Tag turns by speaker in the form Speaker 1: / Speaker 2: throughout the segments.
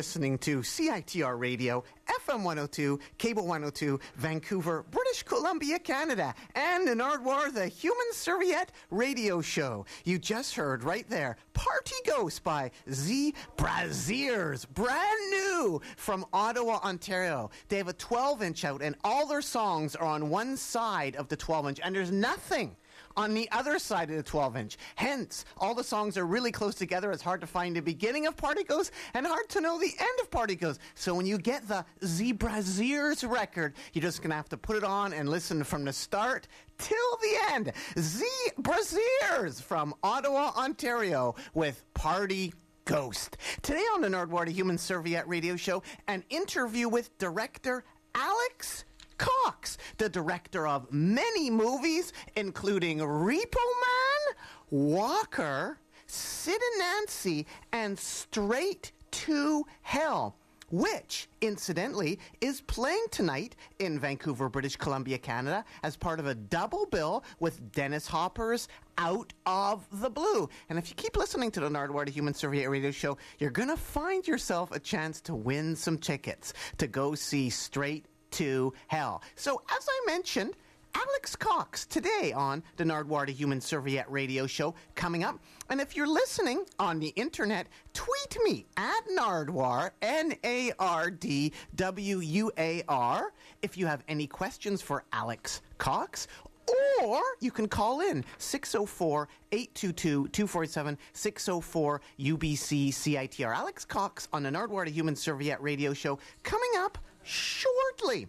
Speaker 1: Listening to CITR Radio, FM 102, Cable 102, Vancouver, British Columbia, Canada, and in Nardwuar, the Human Serviette Radio Show. You just heard right there, Party Ghost by Z Braziers, brand new from Ottawa, Ontario. They have a 12 inch out, and all their songs are on one side of the 12 inch, and there's nothing on the other side of the 12 inch. Hence, all the songs are really close together. It's hard to find the beginning of Party Ghost and hard to know the end of Party Ghost. So when you get the Z Braziers record, you're just going to have to put it on and listen from the start till the end. Z Braziers from Ottawa, Ontario with Party Ghost. Today on the Nardwuar Human Serviette radio show, an interview with director Alex Cox, the director of many movies, including Repo Man, Walker, Sid and Nancy, and Straight to Hell which, incidentally, is playing tonight in Vancouver, British Columbia, Canada, as part of a double bill with Dennis Hopper's Out of the Blue. And if you keep listening to the Nardwuar the Human Serviette radio show, you're going to find yourself a chance to win some tickets to go see Straight to hell. So, as I mentioned, Alex Cox today on the Nardwuar the Human Serviette radio show coming up. And if you're listening on the internet, tweet me at Nardwuar, N A R D W U A R, if you have any questions for Alex Cox. Or you can call in 604 822 247 604 UBC CITR. Alex Cox on the Nardwuar the Human Serviette radio show coming up shortly.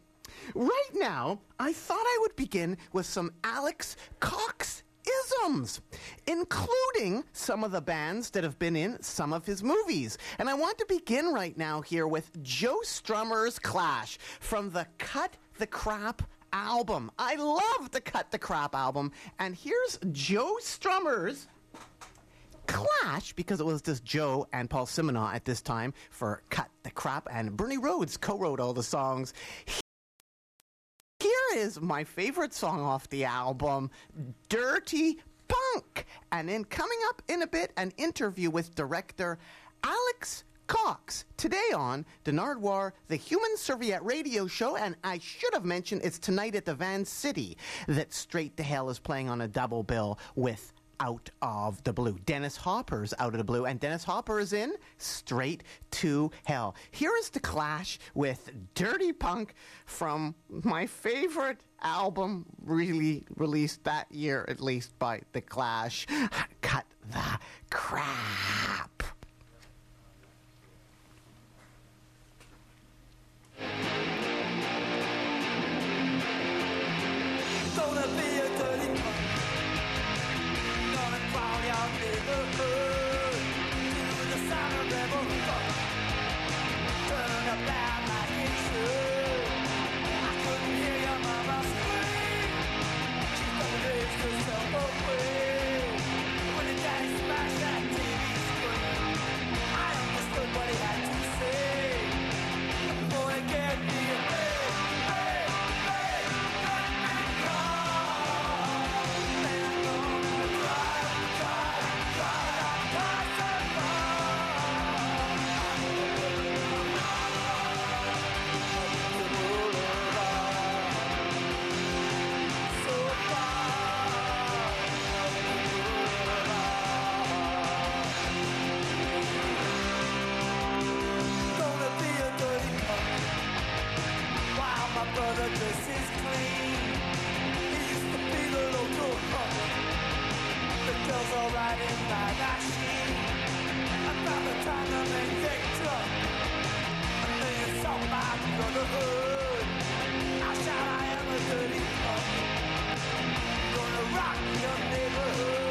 Speaker 1: Right now, I thought I would begin with some Alex Cox isms, including some of the bands that have been in some of his movies. And I want to begin right now here with Joe Strummer's Clash from the Cut the Crap album. I love the Cut the Crap album. And here's Joe Strummer's Clash, because it was just Joe and Paul Simonon at this time for Cut the Crap, and Bernie Rhodes co wrote all the songs. Here is my favorite song off the album, Dirty Punk. And then coming up in a bit, an interview with director Alex Cox today on the Nardwuar, the Human Serviette radio show. And I should have mentioned it's tonight at the Vancity that Straight to Hell is playing on a double bill with out of the blue. Dennis Hopper's out of the blue, and Dennis Hopper is in Straight to Hell. Here is the clash with Dirty Punk from my favorite album, really released that year, at least by The Clash. Cut the crap.
Speaker 2: By. About the time the drunk, and they assault my brotherhood. I. Gonna rock your neighborhood.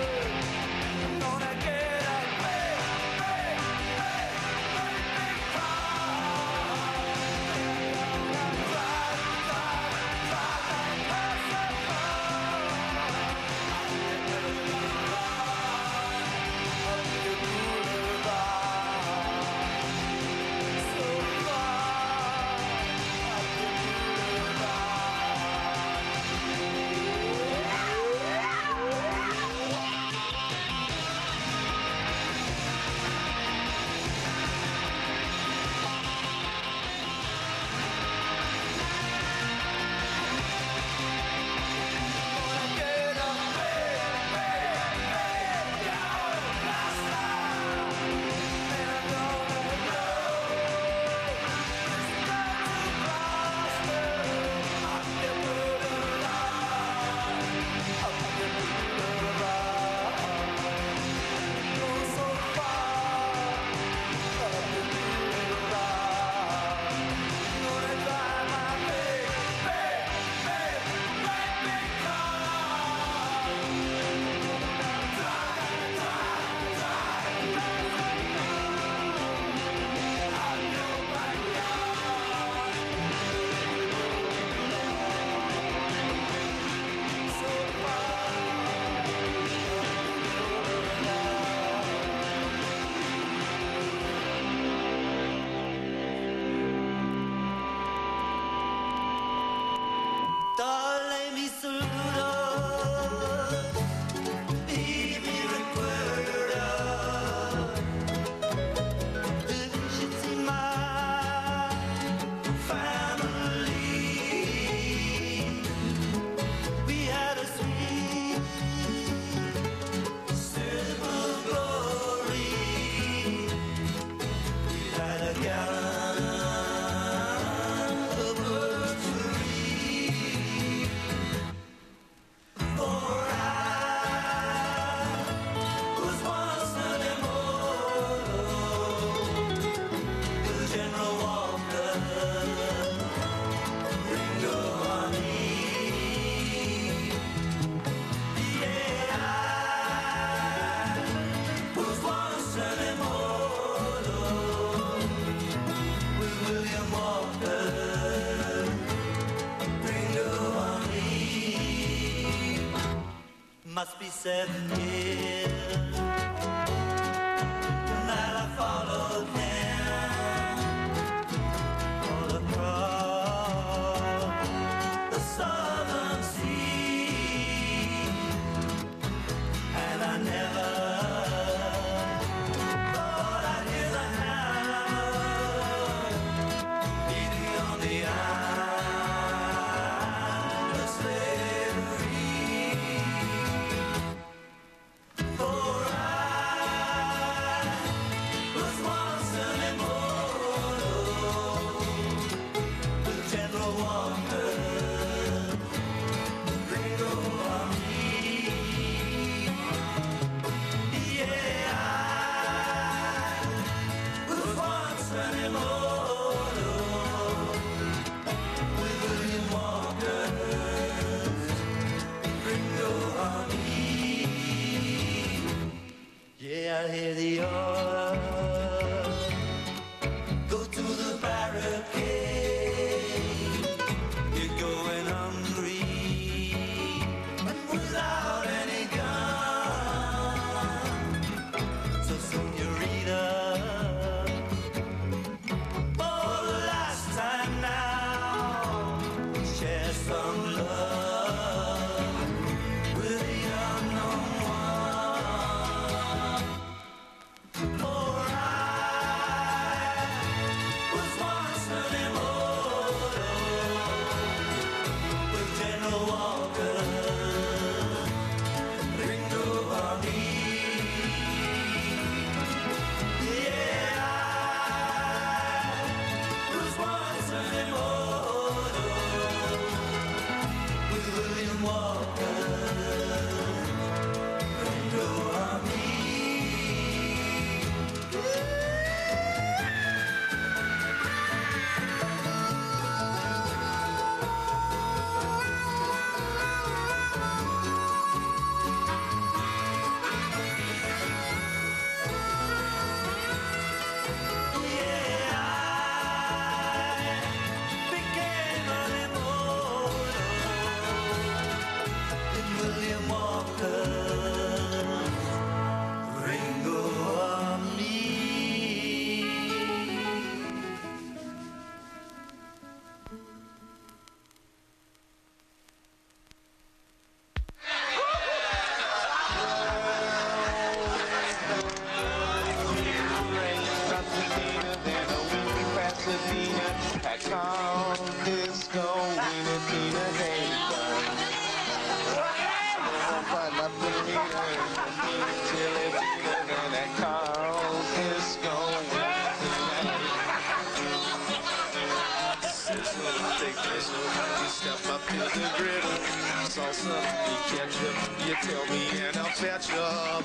Speaker 3: Slowly take place, nobody step up to the griddle. Salsa, you catch up, you tell me and I'll fetch up.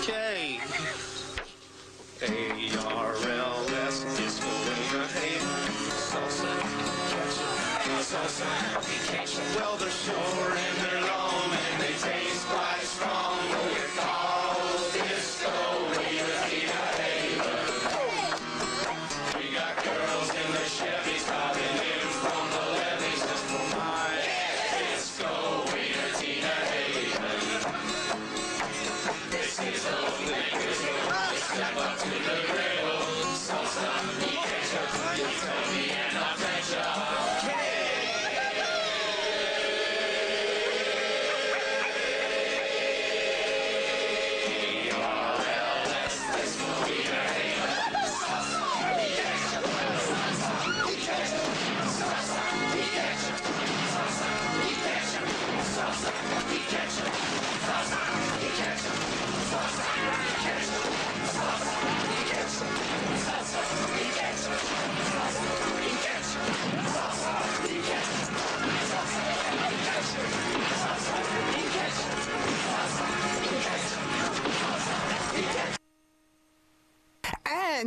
Speaker 3: Okay. A-R-L-S is going to hate. Salsa, ketchup, catch up Well, they're short and they're long and they taste quite strong.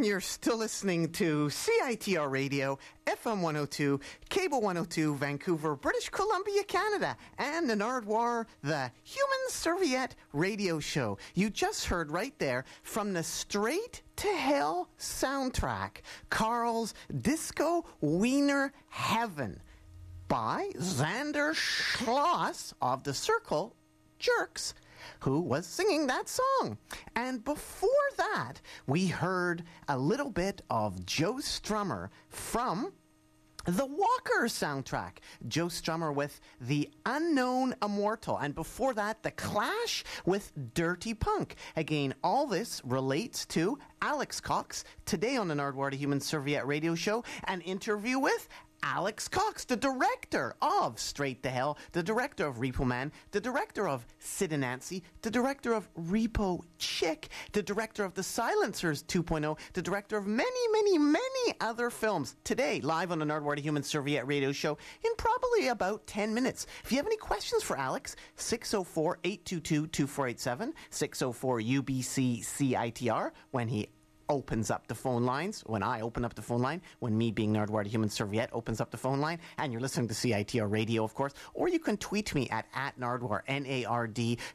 Speaker 1: You're still listening to CITR Radio, FM 102, Cable 102, Vancouver, British Columbia, Canada, and the Nardwuar, the Human Serviette Radio Show. You just heard right there from the Straight to Hell soundtrack, Carl's Disco Wiener Heaven by Zander Schloss of the Circle Jerks who was singing that song. And before that, we heard a little bit of Joe Strummer from the Walker soundtrack. Joe Strummer with The Unknown Immortal. And before that, The Clash with Dirty Punk. Again, all this relates to Alex Cox. Today on the Nardwuar the Human Serviette radio show, an interview with Alex Cox, the director of Straight to Hell, the director of Repo Man, the director of Sid and Nancy, the director of Repo Chick, the director of The Searchers 2.0, the director of many, many, many other films. Today, live on the Nardwuar the Human Serviette radio show in probably about 10 minutes. If you have any questions for Alex, 604 822 2487, 604 UBC CITR, when he opens up the phone lines, when I open up the phone line, when me being Nardwuar the Human Serviette opens up the phone line, and you're listening to CITR radio, of course, or you can tweet me at, at Nardwuar, N-A-R-D-W-U-A-R.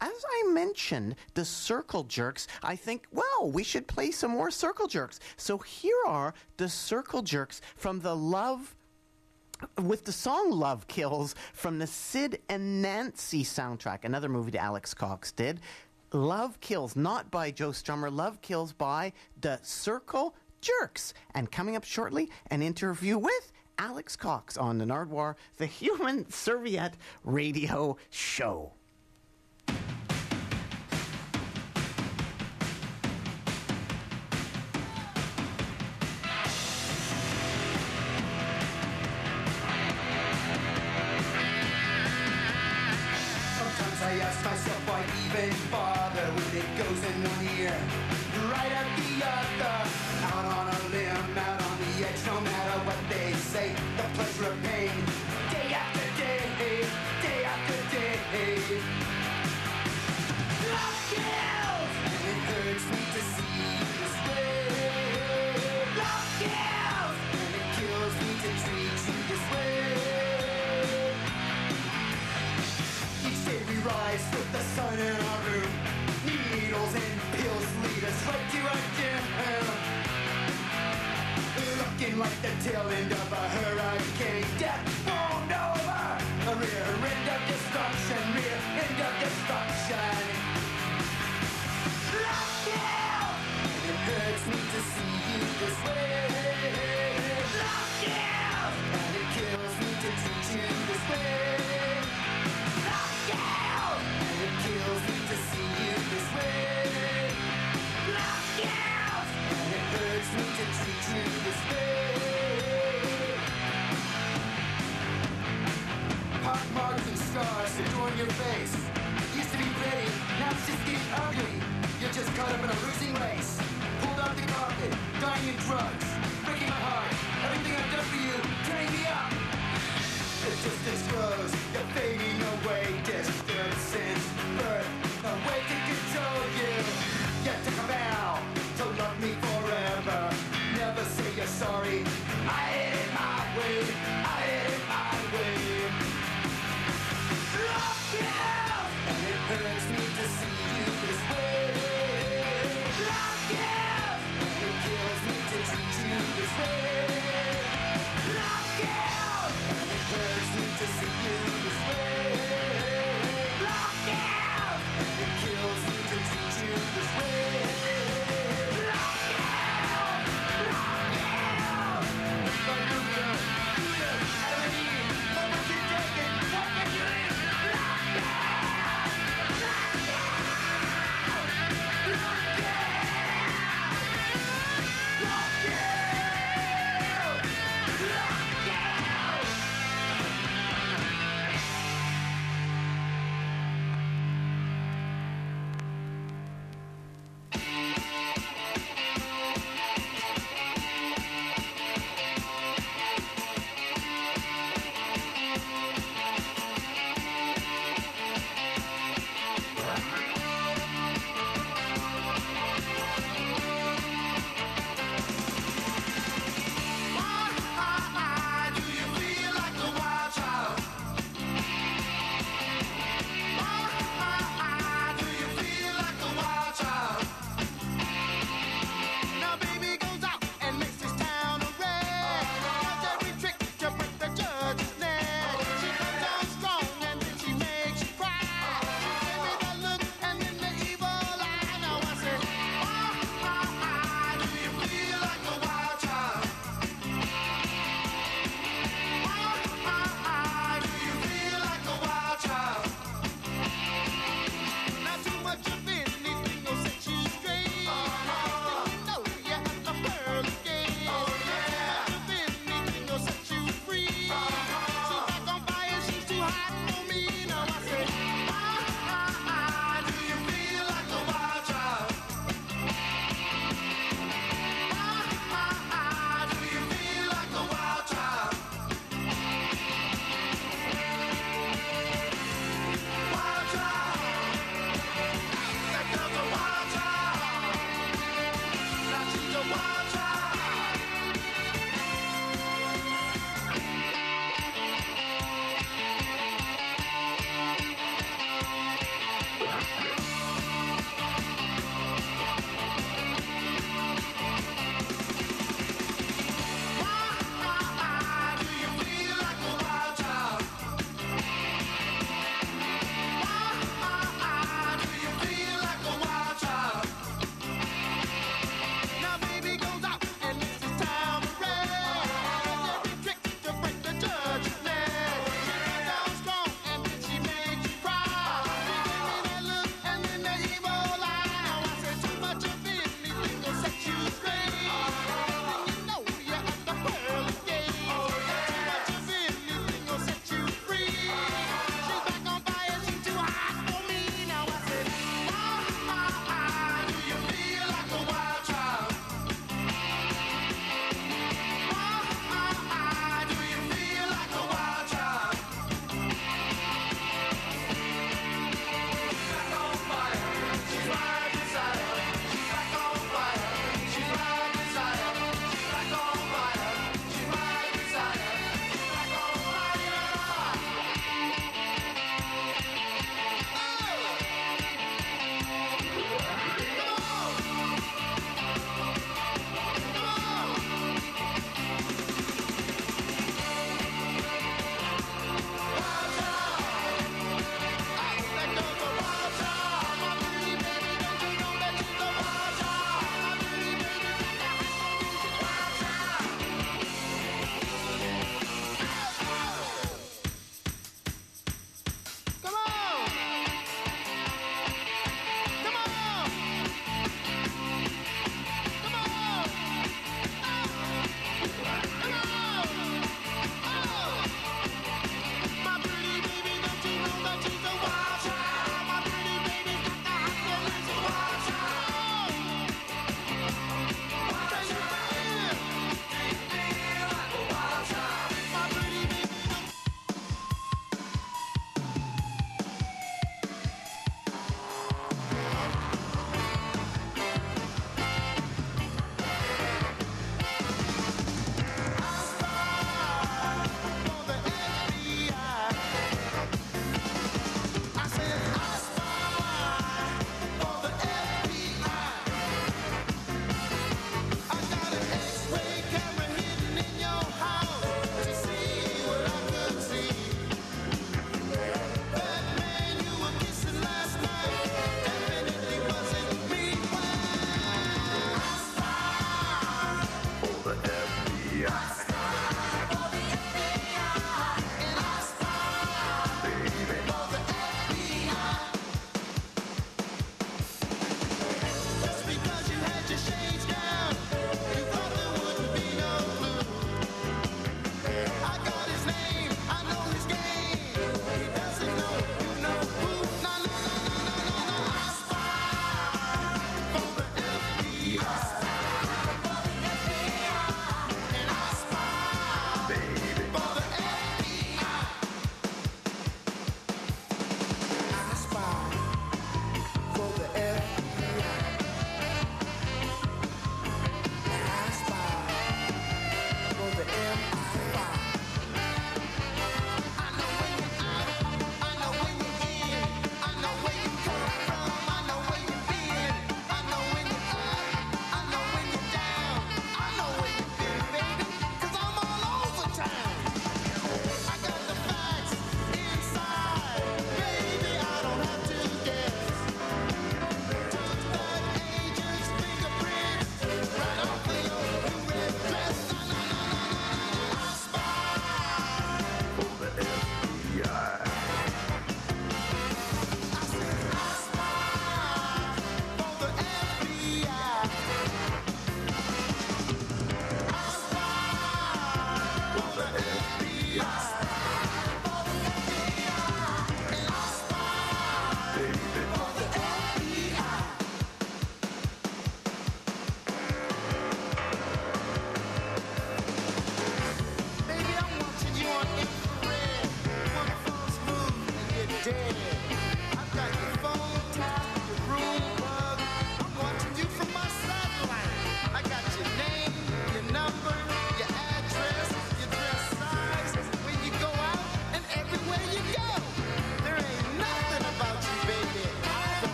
Speaker 1: As I mentioned, the Circle Jerks, I think, well, we should play some more Circle Jerks. So here are the Circle Jerks from the Love with the song Love Kills from the Sid and Nancy soundtrack, another movie that Alex Cox did. Love Kills, not by Joe Strummer, Love Kills by the Circle Jerks. And coming up shortly, an interview with Alex Cox on the Nardwuar, the Human Serviette Radio Show.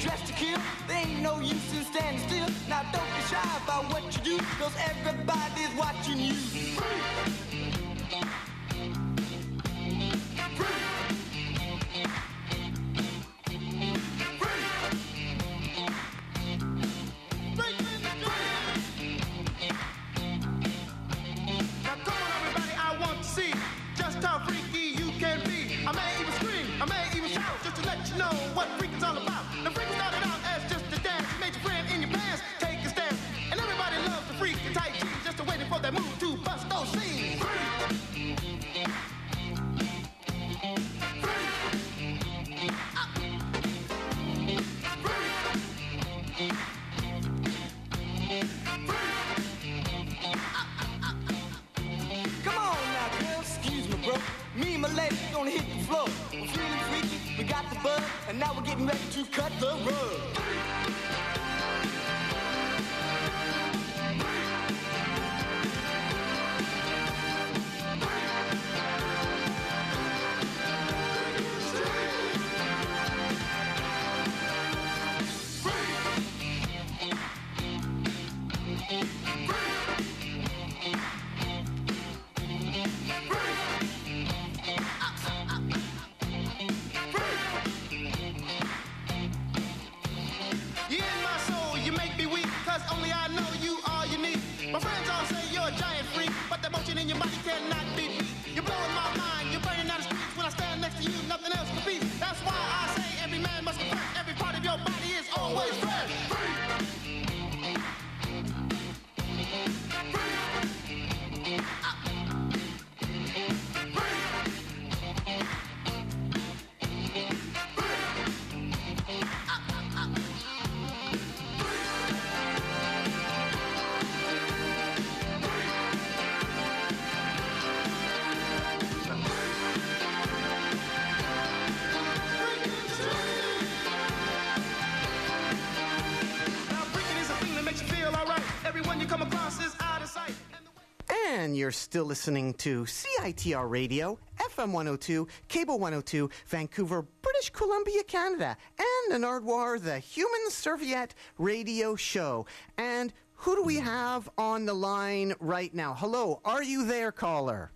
Speaker 2: dressed to kill. There ain't no use in standing still. Now don't be shy about what you do, cause everybody's watching
Speaker 4: you. you're
Speaker 1: still listening to CITR Radio, FM 102, Cable 102, Vancouver, British Columbia, Canada, and the Nardwuar, the Human Serviette Radio Show. And who do we hmm. have on the line right now? Hello, are you there, caller?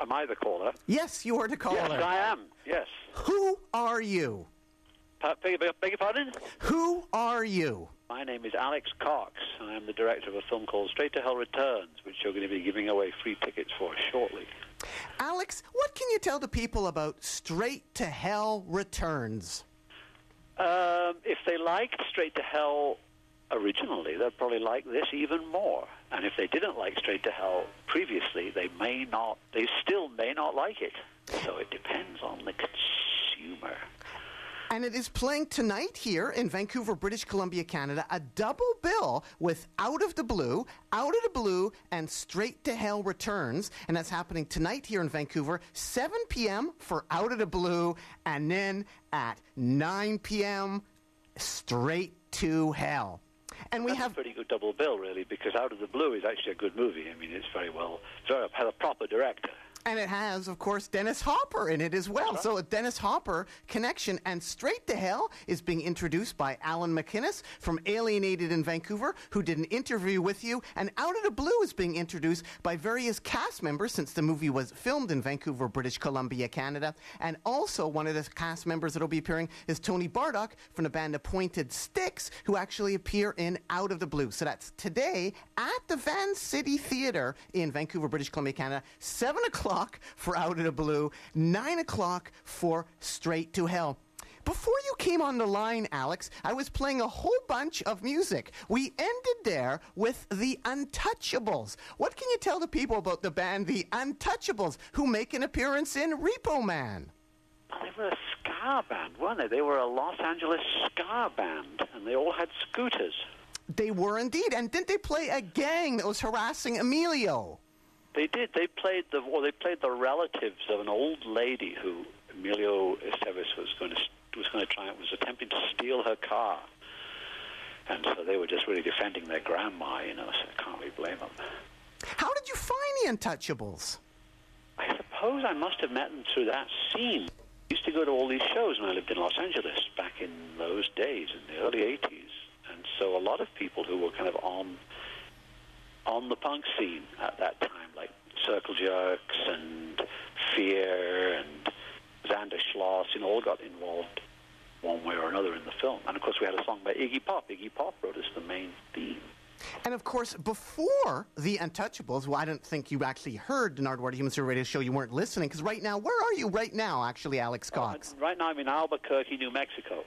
Speaker 5: Am I the caller?
Speaker 1: Yes, you are the caller.
Speaker 5: Yes, I am. Yes.
Speaker 1: Who are you?
Speaker 5: Pa- beg, beg your pardon?
Speaker 1: Who are you?
Speaker 5: My name is Alex Cox. I am the director of a film called Straight to Hell Returns, which you're going to be giving away free tickets for shortly.
Speaker 1: Alex, what can you tell the people about Straight to Hell Returns?
Speaker 5: Um, if they liked Straight to Hell originally, they'll probably like this even more. And if they didn't like Straight to Hell previously, they may not. They still may not like it. So it depends on the consumer.
Speaker 1: And it is playing tonight here in Vancouver, British Columbia, Canada, a double bill with Out of the Blue, Out of the Blue, and Straight to Hell Returns. And that's happening tonight here in Vancouver, 7 p.m. for Out of the Blue, and then at 9 p.m. Straight to Hell. And we
Speaker 5: That's
Speaker 1: have
Speaker 5: a pretty good double bill, really, because Out of the Blue is actually a good movie. I mean, it's very well, it's very, has a proper director.
Speaker 1: And it has, of course, Dennis Hopper in it as well. So a Dennis Hopper connection. And Straight to Hell is being introduced by Alan McInnes from Alienated in Vancouver, who did an interview with you. And Out of the Blue is being introduced by various cast members since the movie was filmed in Vancouver, British Columbia, Canada. And also one of the cast members that will be appearing is Tony Bardach from the band Appointed Sticks, who actually appear in Out of the Blue. So that's today at the Vancity Theatre in Vancouver, British Columbia, Canada. 7 o'clock for Out of the Blue, 9 o'clock for Straight to Hell. Before you came on the line, Alex, I was playing a whole bunch of music. We ended there with the Untouchables. What can you tell the people about the band The Untouchables, who make an appearance in Repo Man?
Speaker 5: They were a ska band, weren't they? They were a Los Angeles ska band, and they all had scooters.
Speaker 1: They were indeed. And didn't they play a gang that was harassing Emilio?
Speaker 5: They did. They played the well. They played the relatives of an old lady who Emilio Estevez was going to was going to try was attempting to steal her car, and so they were just really defending their grandma. You know, so I can't really blame them.
Speaker 1: How did you find the Untouchables?
Speaker 5: I suppose I must have met them through that scene. I used to go to all these shows when I lived in Los Angeles back in those days, in the early 80s. And so a lot of people who were kind of on on the punk scene at that time, like Circle Jerks and Fear and Zander Schloss, you know, all got involved one way or another in the film. And of course, we had a song by Iggy Pop. Iggy Pop wrote us the main theme.
Speaker 1: And of course, before the Untouchables, well, I don't think you actually heard the Nardwuar Human Serviette Radio Show. You weren't listening because right now, where are you right now, actually, Alex oh, Cox?
Speaker 5: Right now, I'm in Albuquerque, New Mexico,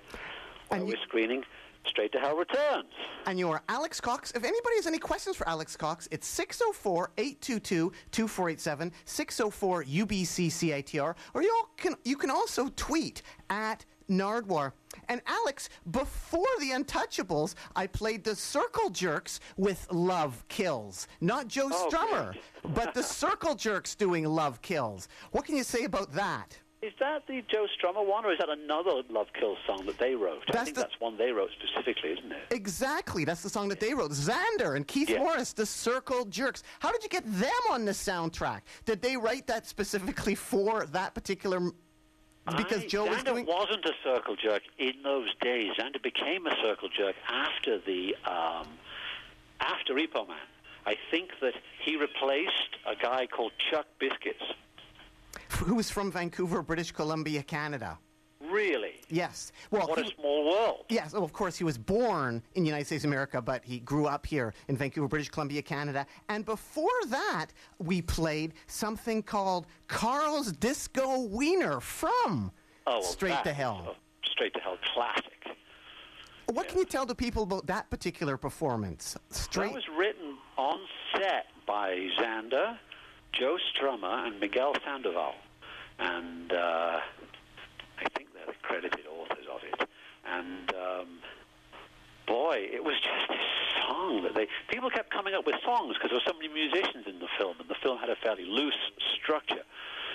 Speaker 1: And you-
Speaker 5: we're screening Straight to Hell Returns.
Speaker 1: And you are Alex Cox. If anybody has any questions for Alex Cox, it's 604 822 2487, 604 UBCCITR, or you can, you can also tweet at Nardwuar. And Alex, before the Untouchables, I played the Circle Jerks with Love Kills. Not Joe
Speaker 5: Oh,
Speaker 1: Strummer, but the Circle Jerks doing Love Kills. What can you say about that?
Speaker 5: Is that the Joe Strummer one, or is that another Love Kill song that they wrote? I think
Speaker 1: the-
Speaker 5: that's one they wrote specifically, isn't it?
Speaker 1: Exactly. That's the song that they wrote. Zander and Keith
Speaker 5: Yeah.
Speaker 1: Morris, the Circle Jerks. How did you get them on the soundtrack? Did they write that specifically for that particular? Because
Speaker 5: I-
Speaker 1: Joe was
Speaker 5: Zander
Speaker 1: doing.
Speaker 5: wasn't a circle jerk in those days. Zander became a circle jerk after the um, after Repo Man. I think that he replaced a guy called Chuck Biscuits.
Speaker 1: Who was from Vancouver, British Columbia, Canada?
Speaker 5: Really?
Speaker 1: Yes. Well,
Speaker 5: What
Speaker 1: he-
Speaker 5: a small world.
Speaker 1: Yes, oh, of course, he was born in the United States of America, but he grew up here in Vancouver, British Columbia, Canada. And before that, we played something called Carl's Disco Wiener from
Speaker 5: Oh, well,
Speaker 1: Straight to Hell.
Speaker 5: Straight to Hell classic.
Speaker 1: What can you tell the people about that particular performance? Straight.
Speaker 5: That was written on set by Zander, Joe Strummer, and Miguel Sandoval. And uh, I think they're the credited authors of it. And um, boy, it was just this song that they. People kept coming up with songs because there were so many musicians in the film, and the film had a fairly loose structure.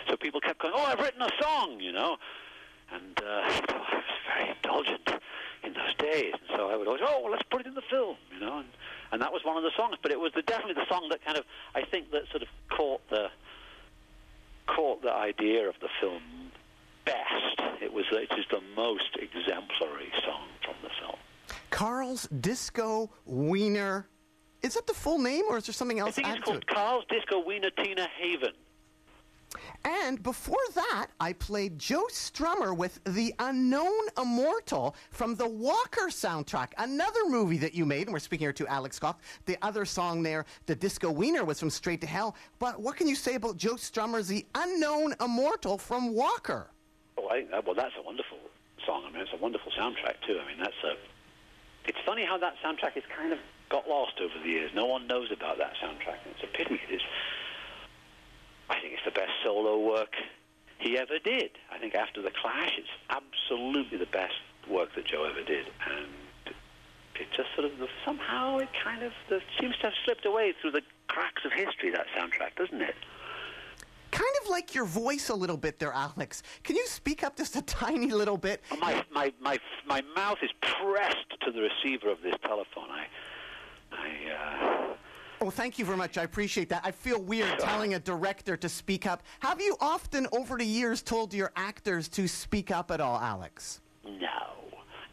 Speaker 5: So people kept going, "Oh, I've written a song," you know. And uh, I was very indulgent in those days, and so I would always, "Oh, well, let's put it in the film," you know. And, and that was one of the songs. But it was the, definitely the song that kind of, I think, that sort of caught the caught the idea of the film best. It was it is the most exemplary song from the film.
Speaker 1: Carl's Disco Wiener. Is that the full name, or is there something
Speaker 5: I
Speaker 1: else
Speaker 5: think it's called
Speaker 1: it?
Speaker 5: Carl's Disco Wiener Tina Haven.
Speaker 1: And before that, I played Joe Strummer with The Unknown Immortal from the Walker soundtrack, another movie that you made. And we're speaking here to Alex Cox. The other song there, The Disco Wiener, was from Straight to Hell. But what can you say about Joe Strummer's The Unknown Immortal from Walker?
Speaker 5: Oh, I, uh, well, that's a wonderful song. I mean, it's a wonderful soundtrack too. I mean, that's a. It's funny how that soundtrack has kind of got lost over the years. No one knows about that soundtrack, it's a pity. It is. I think it's the best solo work he ever did. I think after the Clash, it's absolutely the best work that Joe ever did, and it just sort of somehow it kind of the, seems to have slipped away through the cracks of history. That soundtrack, doesn't it?
Speaker 1: Kind of like your voice a little bit there, Alex. Can you speak up just a tiny little bit?
Speaker 5: My my my my mouth is pressed to the receiver of this telephone. I I. Uh,
Speaker 1: Oh, thank you very much. I appreciate that. I feel weird telling a director to speak up. Have you often, over the years, told your actors to speak up at all, Alex?
Speaker 5: No.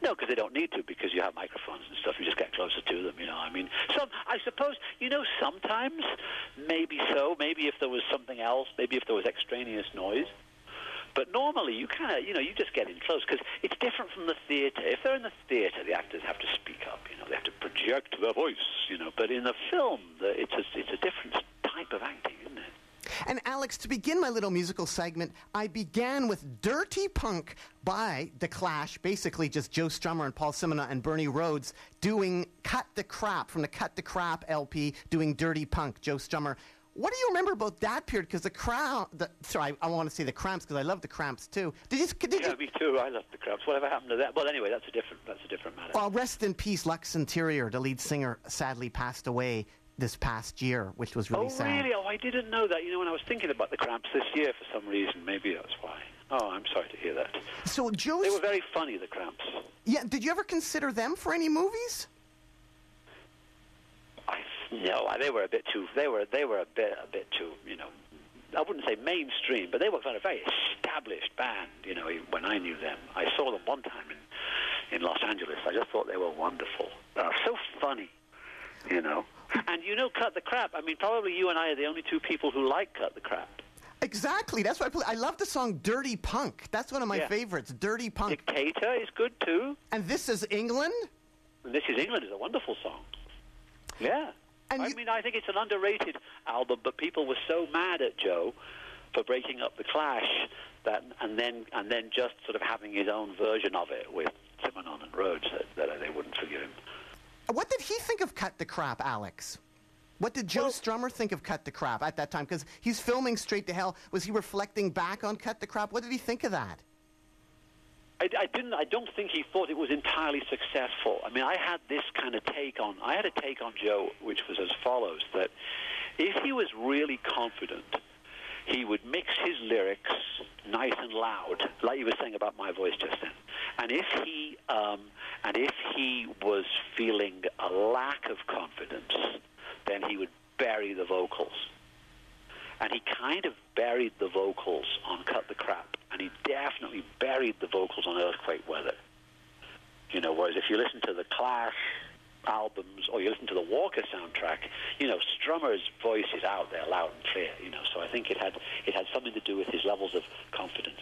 Speaker 5: No, because they don't need to, because you have microphones and stuff. You just get closer to them, you know. I mean, some, I suppose, you know, sometimes, maybe so. Maybe if there was something else, maybe if there was extraneous noise. But normally, you kind of, you know, you just get in close because it's different from the theatre. If they're in the theatre, the actors have to speak up. You know, they have to project their voice. You know, but in the film, it's a, it's a different type of acting, isn't it?
Speaker 1: And Alex, to begin my little musical segment, I began with Dirty Punk by The Clash, basically just Joe Strummer and Paul Simonon and Bernie Rhodes doing Cut the Crap from the Cut the Crap LP, doing Dirty Punk, Joe Strummer. What do you remember about that period? Because the crown, the, sorry, I, I want to say the Cramps because I love the Cramps too. Did you? Did
Speaker 5: Yeah,
Speaker 1: you
Speaker 5: me too. I love the Cramps. Whatever happened to that? Well, anyway, that's a different that's a different matter.
Speaker 1: well, rest in peace, Lux Interior, the lead singer, sadly passed away this past year, which was really
Speaker 5: oh,
Speaker 1: sad.
Speaker 5: really? Oh, I didn't know that. You know, when I was thinking about the Cramps this year for some reason, maybe that's why. Oh, I'm sorry to hear that.
Speaker 1: So Joe,
Speaker 5: They were very funny, the Cramps.
Speaker 1: yeah, did you ever consider them for any movies?
Speaker 5: No, they were a bit too. They were they were a bit a bit too. You know, I wouldn't say mainstream, but they were kind of a very established band. You know, when I knew them, I saw them one time in in Los Angeles. I just thought they were wonderful. Uh, so funny, you know. And you know, Cut the Crap. I mean, probably you and I are the only two people who like Cut the Crap.
Speaker 1: Exactly. That's why I play. I love the song "Dirty Punk." That's one of my
Speaker 5: Yeah.
Speaker 1: favorites. "Dirty Punk."
Speaker 5: Dictator is good too.
Speaker 1: And this is England.
Speaker 5: And This Is England is a wonderful song. Yeah.
Speaker 1: And
Speaker 5: I
Speaker 1: you-
Speaker 5: mean, I think it's an underrated album, but people were so mad at Joe for breaking up the Clash that, and then and then just sort of having his own version of it with Simonon and Rhodes that, that they wouldn't forgive him.
Speaker 1: What did he think of "Cut the Crap," Alex? What did Joe
Speaker 5: Well-
Speaker 1: Strummer think of "Cut the Crap" at that time? Because he's filming "Straight to Hell." Was he reflecting back on "Cut the Crap"? What did he think of that?
Speaker 5: I, I didn't. I don't think he thought it was entirely successful. I mean, I had this kind of take on. I had a take on Joe, which was as follows: that if he was really confident, he would mix his lyrics nice and loud, like you were saying about my voice just then. And if he um, and if he was feeling a lack of confidence, then he would bury the vocals and he kind of buried the vocals on Cut the Crap, and he definitely buried the vocals on Earthquake Weather. You know, whereas if you listen to the Clash albums or you listen to the Walker soundtrack, you know, Strummer's voice is out there loud and clear, you know, so I think it had it had something to do with his levels of confidence.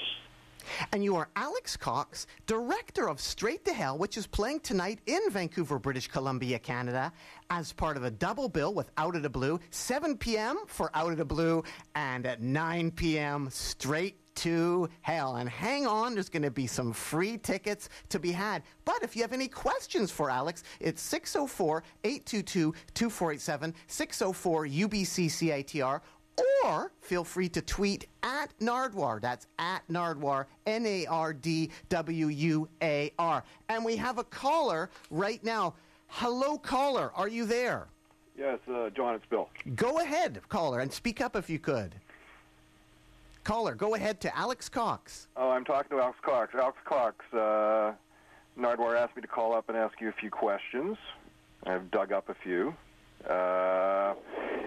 Speaker 1: And you are Alex Cox, director of Straight to Hell, which is playing tonight in Vancouver, British Columbia, Canada, as part of a double bill with Out of the Blue. 7 p.m. for Out of the Blue, and at 9 p.m. Straight to Hell. And hang on, there's going to be some free tickets to be had. But if you have any questions for Alex, it's 604 822 2487, 604 UBCCITR, or feel free to tweet at Nardwuar. That's at Nardwuar, N A R D W U A R. And we have a caller right now. Hello, caller. Are you there?
Speaker 6: Yes, uh, John, it's Bill.
Speaker 1: Go ahead, caller, and speak up if you could. Caller, go ahead to Alex Cox.
Speaker 6: Oh, I'm talking to Alex Cox. Alex Cox, uh, Nardwuar asked me to call up and ask you a few questions. I've dug up a few. Uh,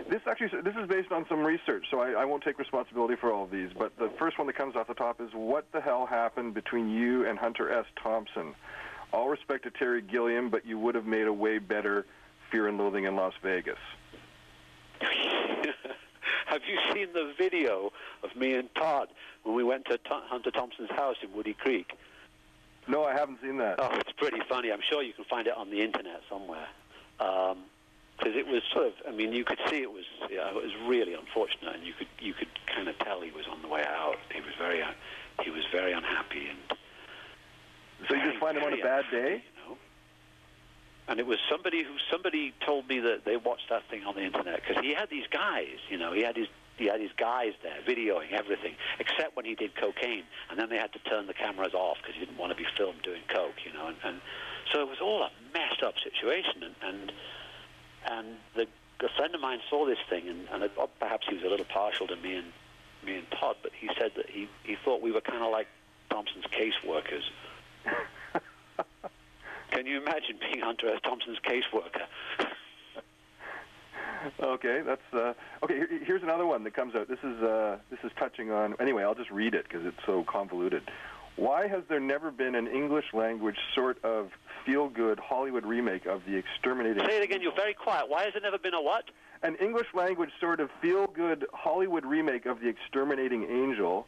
Speaker 6: this actually this is based on some research, so I, I won't take responsibility for all of these. But the first one that comes off the top is what the hell happened between you and Hunter S. Thompson? All respect to Terry Gilliam, but you would have made a way better Fear and Loathing in Las Vegas.
Speaker 5: have you seen the video of me and Todd when we went to Hunter Thompson's house in Woody Creek?
Speaker 6: No, I haven't seen that.
Speaker 5: Oh, it's pretty funny. I'm sure you can find it on the internet somewhere. Um, Because it was sort of, I mean, you could see it was, yeah, it was really unfortunate, and you could you could kind of tell he was on the way out. He was very, uh, he was very unhappy, and
Speaker 6: so you just find him on a bad day?
Speaker 5: you know. And it was somebody who somebody told me that they watched that thing on the internet because he had these guys, you know, he had his he had his guys there videoing everything except when he did cocaine, and then they had to turn the cameras off because he didn't want to be filmed doing coke, you know, and, and so it was all a messed up situation, and and, and the a friend of mine saw this thing, and, and it, perhaps he was a little partial to me and me and Todd, but he said that he he thought we were kind of like Thompson's caseworkers. Can you imagine being Hunter S. Thompson's caseworker?
Speaker 6: Okay, that's uh, okay. Here, here's another one that comes out. This is uh, this is touching on. Anyway, I'll just read it because it's so convoluted. Why has there never been an English language sort of feel-good Hollywood remake of The Exterminating?
Speaker 5: Angel say it again. You're very quiet. Why has it never been a what?
Speaker 6: An English language sort of feel-good Hollywood remake of The Exterminating Angel,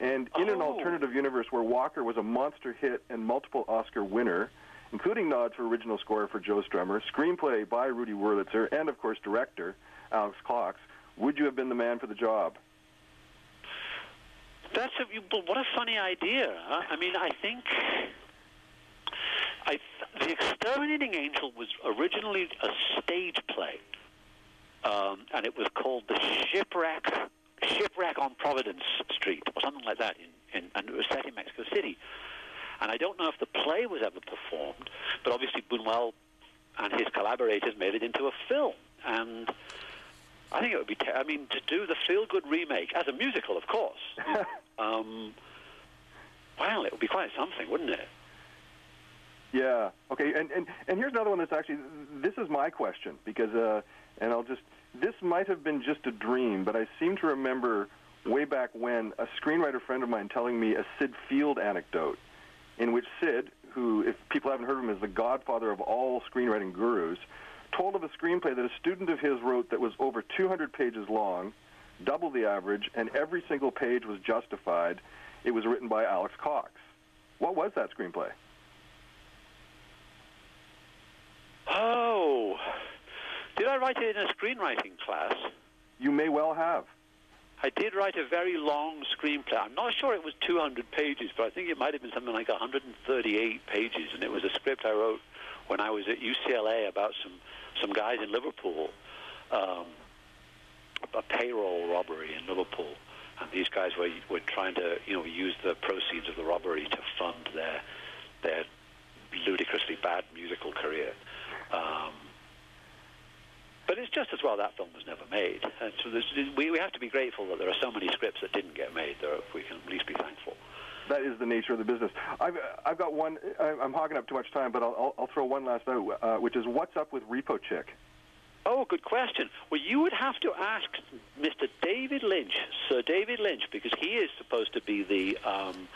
Speaker 6: and in an
Speaker 5: Oh.
Speaker 6: alternative universe where Walker was a monster hit and multiple Oscar winner, including nods for original score for Joe Strummer, screenplay by Rudy Wurlitzer, and of course director Alex Cox. Would you have been the man for the job?
Speaker 5: That's a, what a funny idea. I mean, I think I the Exterminating Angel was originally a stage play, um, and it was called the Shipwreck Shipwreck on Providence Street or something like that, in, in, and it was set in Mexico City. And I don't know if the play was ever performed, but obviously Buñuel and his collaborators made it into a film, and. I think it would be. Te- I mean, to do the feel-good remake as a musical, of course. um, well, it would be quite something, wouldn't it?
Speaker 6: Yeah. Okay. And, and and here's another one that's actually this is my question because uh, and I'll just this might have been just a dream, but I seem to remember way back when a screenwriter friend of mine telling me a Syd Field anecdote in which Syd, who if people haven't heard of him is the godfather of all screenwriting gurus, told of a screenplay that a student of his wrote that was over 200 pages long, double the average, and every single page was justified. It was written by Alex Cox. What was that screenplay?
Speaker 5: Oh, did I write it in a screenwriting class?
Speaker 6: You may well have.
Speaker 5: I did write a very long screenplay. I'm not sure it was 200 pages, but I think it might have been something like 138 pages, and it was a script I wrote when I was at UCLA about some some guys in Liverpool, um, a payroll robbery in Liverpool, and these guys were were trying to you know use the proceeds of the robbery to fund their their ludicrously bad musical career. Um, but it's just as well that film was never made. And so we, we have to be grateful that there are so many scripts that didn't get made. There, we can at least be thankful.
Speaker 6: That is the nature of the business. I've I've got one. I'm hogging up too much time, but I'll I'll, I'll throw one last out, uh, which is what's up with Repo Chick?
Speaker 5: Oh, good question. Well, you would have to ask Mr. David Lynch, Sir David Lynch, because he is supposed to be the um,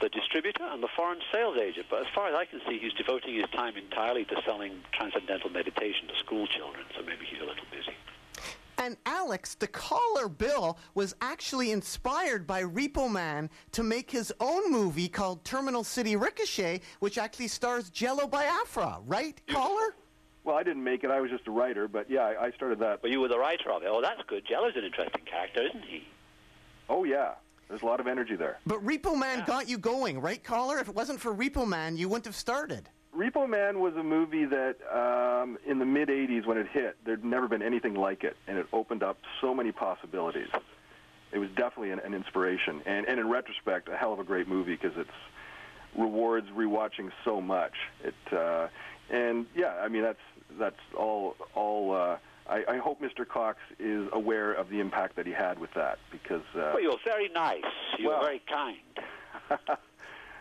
Speaker 5: the distributor and the foreign sales agent. But as far as I can see, he's devoting his time entirely to selling transcendental meditation to school children. So maybe he's a little busy.
Speaker 1: And Alex, the caller Bill, was actually inspired by Repo Man to make his own movie called Terminal City Ricochet, which actually stars Jello Biafra, right, caller?
Speaker 6: Well, I didn't make it. I was just a writer, but yeah, I, I started that.
Speaker 5: Well, you were the writer of it. Oh, that's good. Jello's an interesting character, isn't he?
Speaker 6: Oh yeah, there's a lot of energy there.
Speaker 1: But Repo Man got you going, right, caller? If it wasn't for Repo Man, you wouldn't have started.
Speaker 6: Repo Man was a movie that um, in the mid '80s when it hit, there'd never been anything like it, and it opened up so many possibilities. It was definitely an, an inspiration, and, and in retrospect, a hell of a great movie because it's rewards rewatching so much. It uh, and yeah, I mean that's that's all all. Uh, I, I hope Mr. Cox is aware of the impact that he had with that because uh,
Speaker 5: Well, you're very nice. You're
Speaker 6: Well-
Speaker 5: very kind.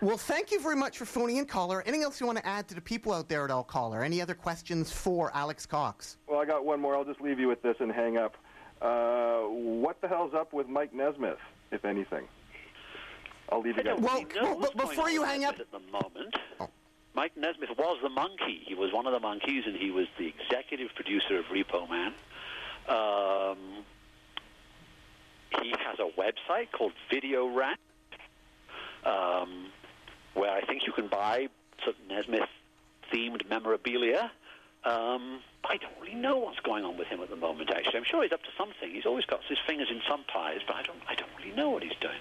Speaker 1: Well, thank you very much for phoning in, caller. Anything else you want to add to the people out there at all, caller? Any other questions for Alex Cox?
Speaker 6: Well, I got one more. I'll just leave you with this and hang up. Uh, what the hell's up with Mike Nesmith, if anything? I'll leave
Speaker 5: I
Speaker 6: you guys.
Speaker 5: don't
Speaker 1: Well,
Speaker 5: really know
Speaker 1: well,
Speaker 5: what's
Speaker 1: but
Speaker 5: going
Speaker 1: before you hang up-
Speaker 5: at the moment.
Speaker 1: Oh.
Speaker 5: Mike Nesmith was the Monkee. He was one of the Monkees, and he was the executive producer of Repo Man. Um, he has a website called Videoranch, um, where I think you can buy sort Nesmith themed memorabilia. Um, I don't really know what's going on with him at the moment. Actually, I'm sure he's up to something. He's always got his fingers in some pies, but I don't. I don't really know what he's doing.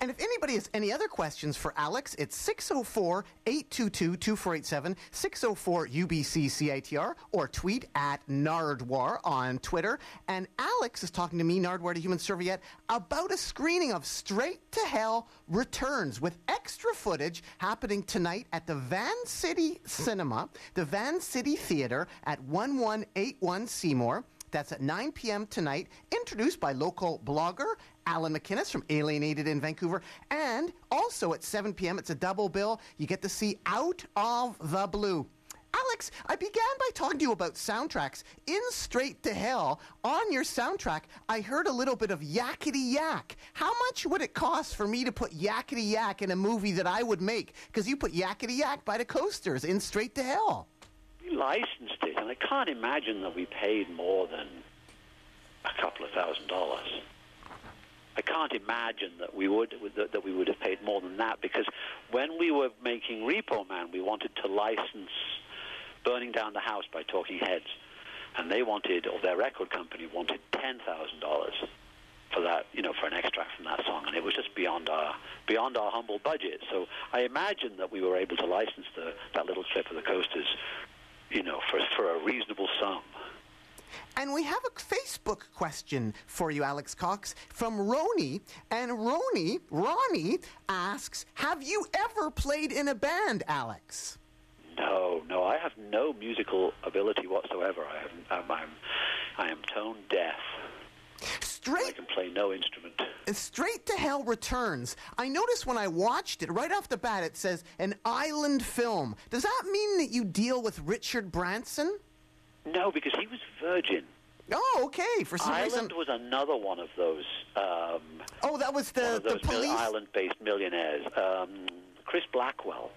Speaker 1: And if anybody has any other questions for Alex, it's 604 822 2487, 604 UBC CITR, or tweet at Nardwuar on Twitter. And Alex is talking to me, Nardwuar to Human Serviette, about a screening of Straight to Hell Returns with extra footage happening tonight at the Van City Cinema, the Vancity Theater at 1181 Seymour. That's at 9 p.m. tonight, introduced by local blogger Alan McInnes from Alienated in Vancouver. And also at 7 p.m., it's a double bill. You get to see Out of the Blue. Alex, I began by talking to you about soundtracks. In Straight to Hell, on your soundtrack, I heard a little bit of Yakety Yak. How much would it cost for me to put Yakety Yak in a movie that I would make? Because you put Yakety Yak by the coasters in Straight to Hell.
Speaker 5: We licensed it, and I can't imagine that we paid more than a couple of thousand dollars. I can't imagine that we would that, we would have paid more than that because when we were making Repo Man, we wanted to license "Burning Down the House" by Talking Heads, and they wanted, or their record company wanted ten thousand dollars for that, you know, for an extract from that song, and it was just beyond our beyond our humble budget. So I imagine that we were able to license the, that little clip of the coasters, you know, for for a reasonable sum.
Speaker 1: And we have a Facebook question for you, Alex Cox, from Roni. And Roni, Ronnie asks, Have you ever played in a band, Alex?
Speaker 5: No, no, I have no musical ability whatsoever. I have, I'm, um, I'm, I am tone deaf.
Speaker 1: Straight, I
Speaker 5: can play no instrument.
Speaker 1: straight to Hell Returns. I noticed when I watched it, right off the bat, it says an island film. Does that mean that you deal with Richard Branson?
Speaker 5: No, because he was Virgin.
Speaker 1: Oh, okay. For some
Speaker 5: Island
Speaker 1: reason.
Speaker 5: was another one of those um,
Speaker 1: Oh, that was the, the
Speaker 5: mil-
Speaker 1: police.
Speaker 5: island-based millionaires. Um, Chris Blackwell.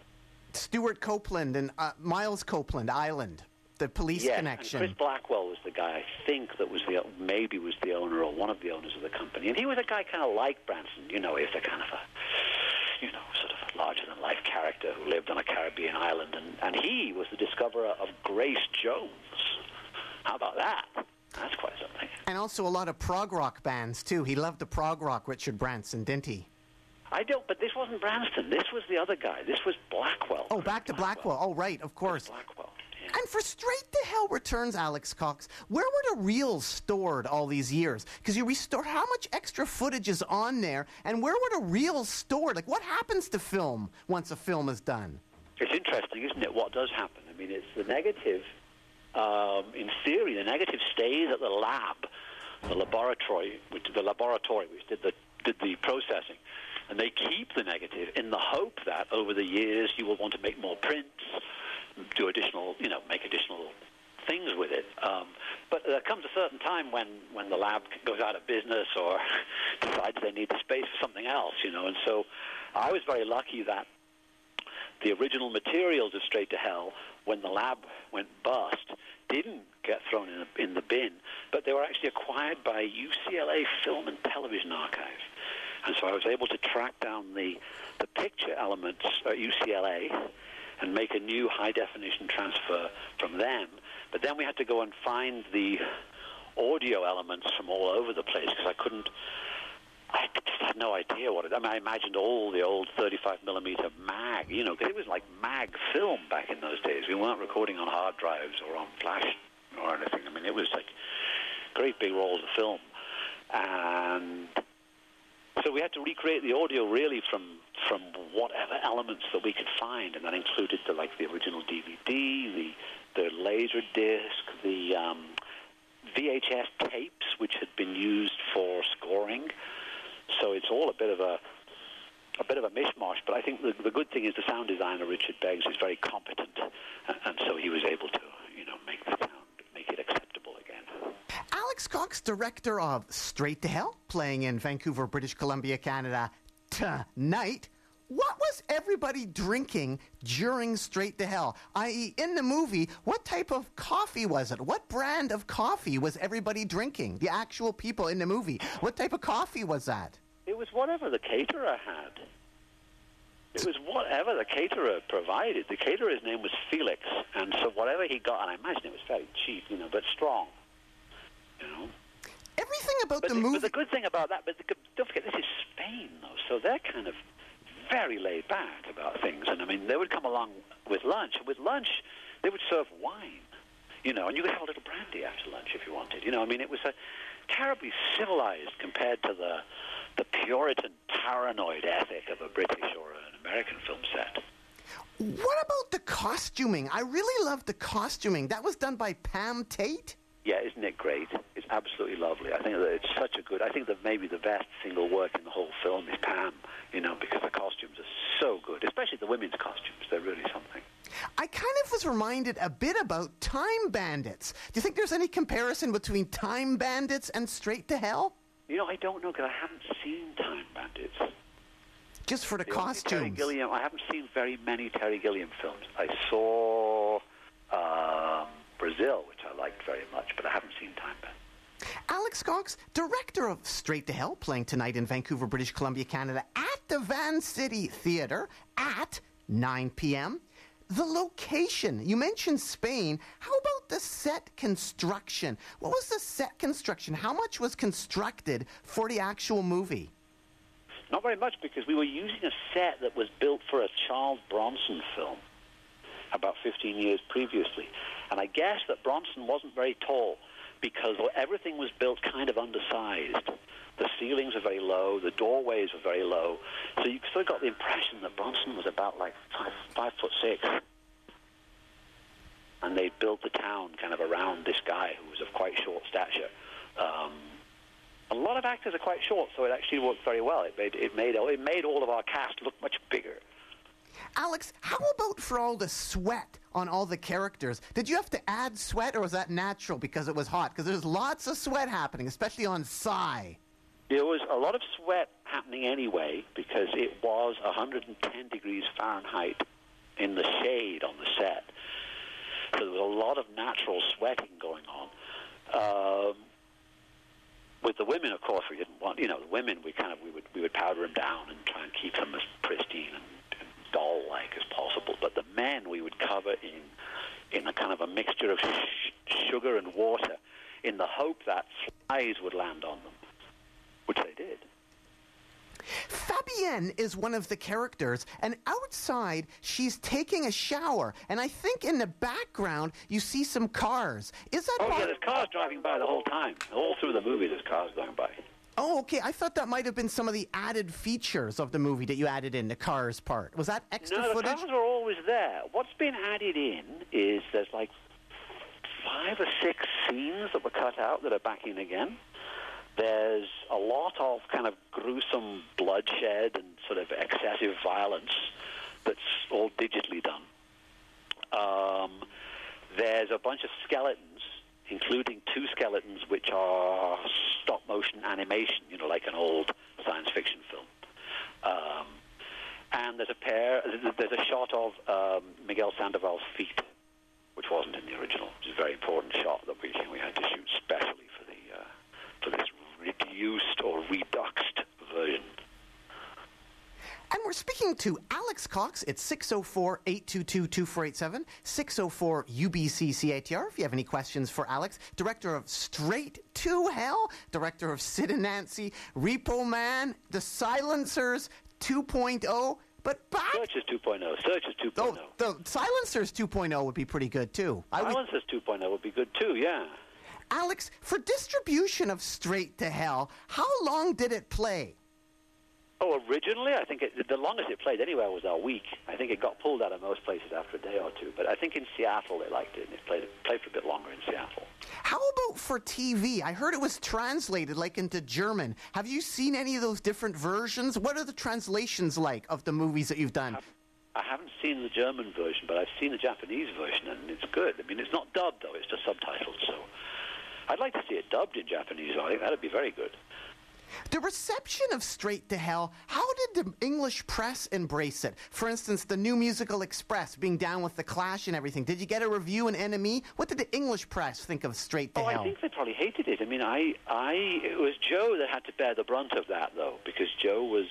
Speaker 1: Stewart Copeland and uh, Miles Copeland, Island. The police
Speaker 5: yes,
Speaker 1: connection.
Speaker 5: Chris Blackwell was the guy I think that was the maybe was the owner or one of the owners of the company, and he was a guy kind of like Branson. You know, he was a kind of a you know sort of a larger than life character who lived on a Caribbean island, and and he was the discoverer of Grace Jones. How about that? That's quite something.
Speaker 1: And also a lot of prog rock bands, too. He loved the prog rock, Richard Branson, didn't he?
Speaker 5: I don't, but this wasn't Branson. This was the other guy. This was Blackwell.
Speaker 1: Oh, back to Blackwell. Oh, right, of course.
Speaker 5: Blackwell.
Speaker 1: And for Straight to Hell Returns, Alex Cox, where were the reels stored all these years? Because you restored, how much extra footage is on there? And where were the reels stored? Like, what happens to film once a film is done?
Speaker 5: It's interesting, isn't it? What does happen? I mean, it's the negative. Um, in theory, the negative stays at the lab, the laboratory, which the laboratory which did the did the processing, and they keep the negative in the hope that over the years you will want to make more prints, do additional, you know, make additional things with it. Um, but there comes a certain time when, when the lab goes out of business or decides they need the space for something else, you know. And so I was very lucky that the original materials of Straight to Hell, when the lab went bust, didn't get thrown in, a, in the bin, but they were actually acquired by UCLA Film and Television Archive. And so I was able to track down the, the picture elements at UCLA and make a new high definition transfer from them. But then we had to go and find the audio elements from all over the place because I couldn't. I just had no idea what it. I mean, I imagined all the old 35 millimeter mag, you know, because it was like mag film back in those days. We weren't recording on hard drives or on flash or anything. I mean, it was like great big rolls of film, and so we had to recreate the audio really from from whatever elements that we could find, and that included the like the original DVD, the the laser disc, the um, VHS tapes, which had been used for scoring. So it's all a bit of a a bit of a mishmash. But I think the, the good thing is the sound designer Richard Beggs is very competent, and, and so he was able to you know make the sound make it acceptable again.
Speaker 1: Alex Cox, director of Straight to Hell, playing in Vancouver, British Columbia, Canada tonight. What was everybody drinking during Straight to Hell? I.e., in the movie, what type of coffee was it? What brand of coffee was everybody drinking? The actual people in the movie. What type of coffee was that?
Speaker 5: It was whatever the caterer had. It was whatever the caterer provided. The caterer's name was Felix, and so whatever he got, and I imagine it was very cheap, you know, but strong. You know.
Speaker 1: Everything about
Speaker 5: But
Speaker 1: the
Speaker 5: the,
Speaker 1: movie.
Speaker 5: but the good thing about that, but the, don't forget, this is Spain, though, so they're kind of very laid back about things. And I mean, they would come along with lunch. and With lunch, they would serve wine, you know, and you could have a little brandy after lunch if you wanted. You know, I mean, it was a terribly civilized compared to the the Puritan paranoid ethic of a British or an American film set.
Speaker 1: What about the costuming? I really love the costuming. That was done by Pam Tate.
Speaker 5: Yeah, isn't it great? It's absolutely lovely. I think that it's such a good. I think that maybe the best single work in the whole film is Pam. You know, because the costumes are so good, especially the women's costumes. They're really something.
Speaker 1: I kind of was reminded a bit about Time Bandits. Do you think there's any comparison between Time Bandits and Straight to Hell?
Speaker 5: You know, I don't know because I haven't seen Time Bandits.
Speaker 1: Just for the,
Speaker 5: The only Terry. Gilliam. I haven't seen very many Terry Gilliam films. I saw um, Brazil, which I liked very much, but I haven't seen Time Bandits.
Speaker 1: Alex Cox, director of Straight to Hell, playing tonight in Vancouver, British Columbia, Canada, at the Vancity Theatre at 9 p.m. The location, you mentioned Spain. How about the set construction? What was the set construction? How much was constructed for the actual movie?
Speaker 5: Not very much because we were using a set that was built for a Charles Bronson film about 15 years previously. And I guess that Bronson wasn't very tall because everything was built kind of undersized. The ceilings were very low, the doorways were very low. So you sort of got the impression that Bronson was about like five, five foot six. And they built the town kind of around this guy who was of quite short stature. Um, a lot of actors are quite short, so it actually worked very well. It made it made it made all of our cast look much bigger.
Speaker 1: Alex, how about for all the sweat on all the characters? Did you have to add sweat, or was that natural because it was hot? Because there's lots of sweat happening, especially on Psy.
Speaker 5: There was a lot of sweat happening anyway because it was 110 degrees Fahrenheit in the shade on the set. So there was a lot of natural sweating going on. Um, with the women, of course, we didn't want. You know, the women we kind of we would we would powder them down and try and keep them as pristine and, doll-like as possible. But the men we would cover in in a kind of a mixture of sh- sugar and water, in the hope that flies would land on them, which they did.
Speaker 1: Fabienne is one of the characters, and outside she's taking a shower, and I think in the background you see some cars. Is that
Speaker 5: Oh
Speaker 1: part-
Speaker 5: yeah, there's cars driving by the whole time. All through the movie, there's cars going by.
Speaker 1: Oh, okay. I thought that might have been some of the added features of the movie that you added in the cars part. Was that extra footage?
Speaker 5: No, the
Speaker 1: footage?
Speaker 5: cars are always there. What's been added in is there's like five or six scenes that were cut out that are back in again. There's a lot of kind of gruesome bloodshed and sort of excessive violence that's all digitally done. Um, there's a bunch of skeletons, including two skeletons which are stop motion animation, you know, like an old science fiction film. Um, and there's a pair, there's a shot of um, Miguel Sandoval's feet, which wasn't in the original. It's a very important shot that we, we had to shoot specially for the uh, for this reduced or reduxed version.
Speaker 1: And we're speaking to Alex Cox. It's 604 822 2487, 604 UBC CITR. If you have any questions for Alex, director of Straight to Hell, director of Sid and Nancy, Repo Man, The Silencers 2.0. But back.
Speaker 5: Searchers 2.0. Searchers 2.0.
Speaker 1: Oh, the Silencers 2.0 would be pretty good too. I would,
Speaker 5: Silencers 2.0 would be good too, yeah.
Speaker 1: Alex, for distribution of Straight to Hell, how long did it play?
Speaker 5: Oh, originally, I think it, the longest it played anywhere was a week. I think it got pulled out of most places after a day or two. But I think in Seattle they liked it, and it played, played for a bit longer in Seattle.
Speaker 1: How about for TV? I heard it was translated like into German. Have you seen any of those different versions? What are the translations like of the movies that you've done?
Speaker 5: I haven't seen the German version, but I've seen the Japanese version, and it's good. I mean, it's not dubbed, though. It's just subtitled, so... I'd like to see it dubbed in Japanese. I think that'd be very good.
Speaker 1: The reception of Straight to Hell, how did the English press embrace it? For instance, the New Musical Express being down with the Clash and everything. Did you get a review in NME? What did the English press think of Straight to
Speaker 5: Oh,
Speaker 1: Hell?
Speaker 5: Oh, I think they probably hated it. I mean, I, I, it was Joe that had to bear the brunt of that, though, because Joe was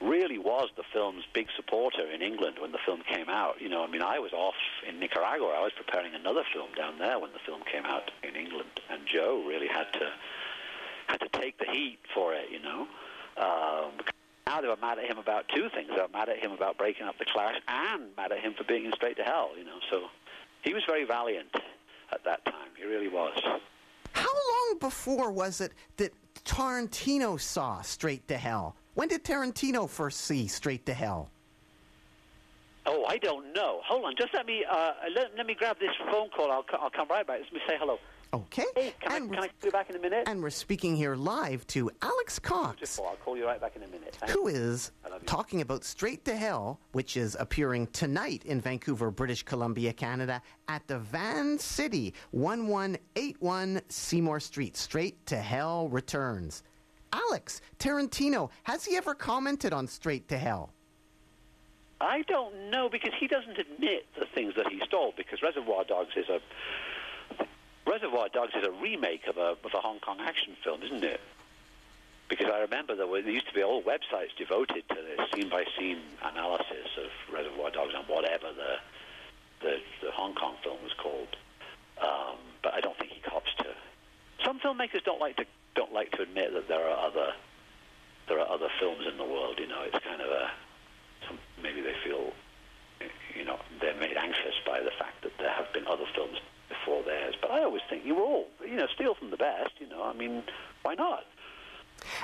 Speaker 5: really was the film's big supporter in England when the film came out. You know, I mean, I was off in Nicaragua. I was preparing another film down there when the film came out in England, and Joe really had to had to take the heat for it. You know. Um, now they were mad at him about two things. They were mad at him about breaking up the Clash, and mad at him for being in Straight to Hell. You know, so he was very valiant at that time. He really was.
Speaker 1: How long before was it that Tarantino saw Straight to Hell? When did Tarantino first see Straight to Hell?
Speaker 5: Oh, I don't know. Hold on, just let me uh, let, let me grab this phone call. I'll, I'll come right back. Let me say hello.
Speaker 1: Okay.
Speaker 5: Hey, can, I,
Speaker 1: and,
Speaker 5: can I
Speaker 1: we're,
Speaker 5: call you back in a minute?
Speaker 1: and we're speaking here live to Alex Cox,
Speaker 5: Just I'll call you right back in a minute. Thank
Speaker 1: who is
Speaker 5: I
Speaker 1: talking about Straight to Hell, which is appearing tonight in Vancouver, British Columbia, Canada, at the Vancity, 1181 Seymour Street. Straight to Hell returns. Alex, Tarantino, has he ever commented on Straight to Hell?
Speaker 5: I don't know because he doesn't admit the things that he stole. Because Reservoir Dogs is a Reservoir Dogs is a remake of a of a Hong Kong action film, isn't it? Because I remember there, were, there used to be whole websites devoted to this scene by scene analysis of Reservoir Dogs and whatever the the, the Hong Kong film was called. Um, but I don't think he cops to. Some filmmakers don't like to don't like to admit that there are other there are other films in the world. You know, it's kind of a some, maybe they feel, you know, they're made anxious by the fact that there have been other films before theirs. But I always think you all, you know, steal from the best. You know, I mean, why not?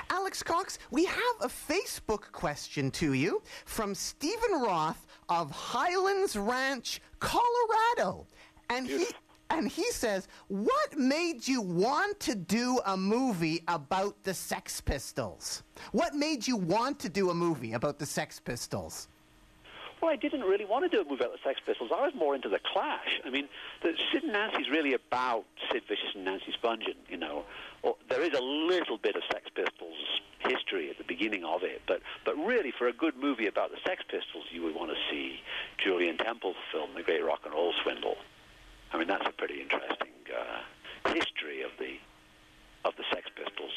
Speaker 1: Alex Cox, we have a Facebook question to you from Stephen Roth of Highlands Ranch, Colorado. And he and he says, "What made you want to do a movie about the Sex Pistols? What made you want to do a movie about the Sex Pistols?"
Speaker 5: Well, I didn't really want to do a movie about the Sex Pistols. I was more into the Clash. I mean, the, Sid and Nancy's really about Sid Vicious and Nancy Spungen. You know, or, there is a little bit of Sex Pistols history at the beginning of it, but but really, for a good movie about the Sex Pistols, you would want to see Julien Temple's film, The Great Rock and Roll Swindle. I mean, that's a pretty interesting uh, history of the of the Sex Pistols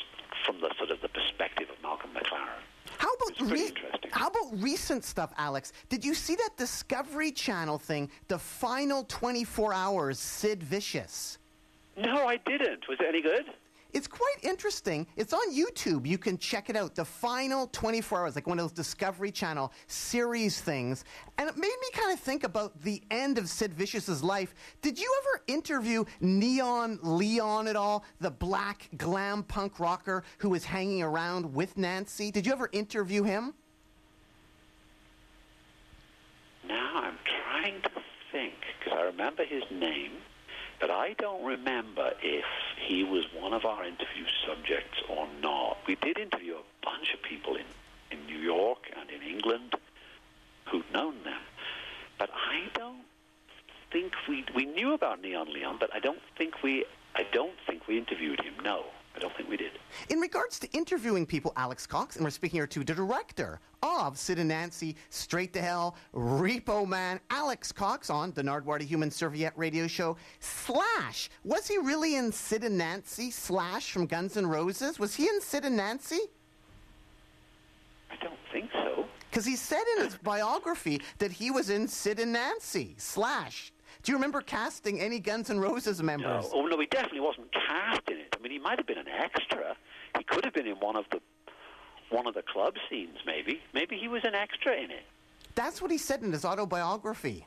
Speaker 5: from the sort of the perspective of Malcolm McLaren.
Speaker 1: How about
Speaker 5: interesting.
Speaker 1: How about recent stuff, Alex? Did you see that Discovery Channel thing, the final 24 hours Sid Vicious?
Speaker 5: No, I didn't. Was it any good?
Speaker 1: It's quite interesting. It's on YouTube. You can check it out. The final 24 hours, like one of those Discovery Channel series things. And it made me kind of think about the end of Sid Vicious's life. Did you ever interview Neon Leon at all, the black glam punk rocker who was hanging around with Nancy? Did you ever interview him?
Speaker 5: Now I'm trying to think because I remember his name, but I don't remember if he was one of our interview subjects or not. We did interview a bunch of people in, in New York and in England who'd known them, but I don't think we we knew about Neon Leon, but I don't think we I don't think we interviewed him. No, I don't think we did.
Speaker 1: In regards to interviewing people, Alex Cox, and we're speaking here to the director of Sid and Nancy, Straight to Hell, Repo Man, Alex Cox on the Nardwuar the Human Serviette radio show. Slash, was he really in Sid and Nancy? Slash from Guns N' Roses? Was he in Sid and Nancy?
Speaker 5: I don't think so.
Speaker 1: Because he said in his biography that he was in Sid and Nancy. Slash. Do you remember casting any Guns N' Roses members?
Speaker 5: No. Oh no, he definitely wasn't cast in it. I mean, he might have been an extra. He could have been in one of the one of the club scenes, maybe. Maybe he was an extra in it.
Speaker 1: That's what he said in his autobiography.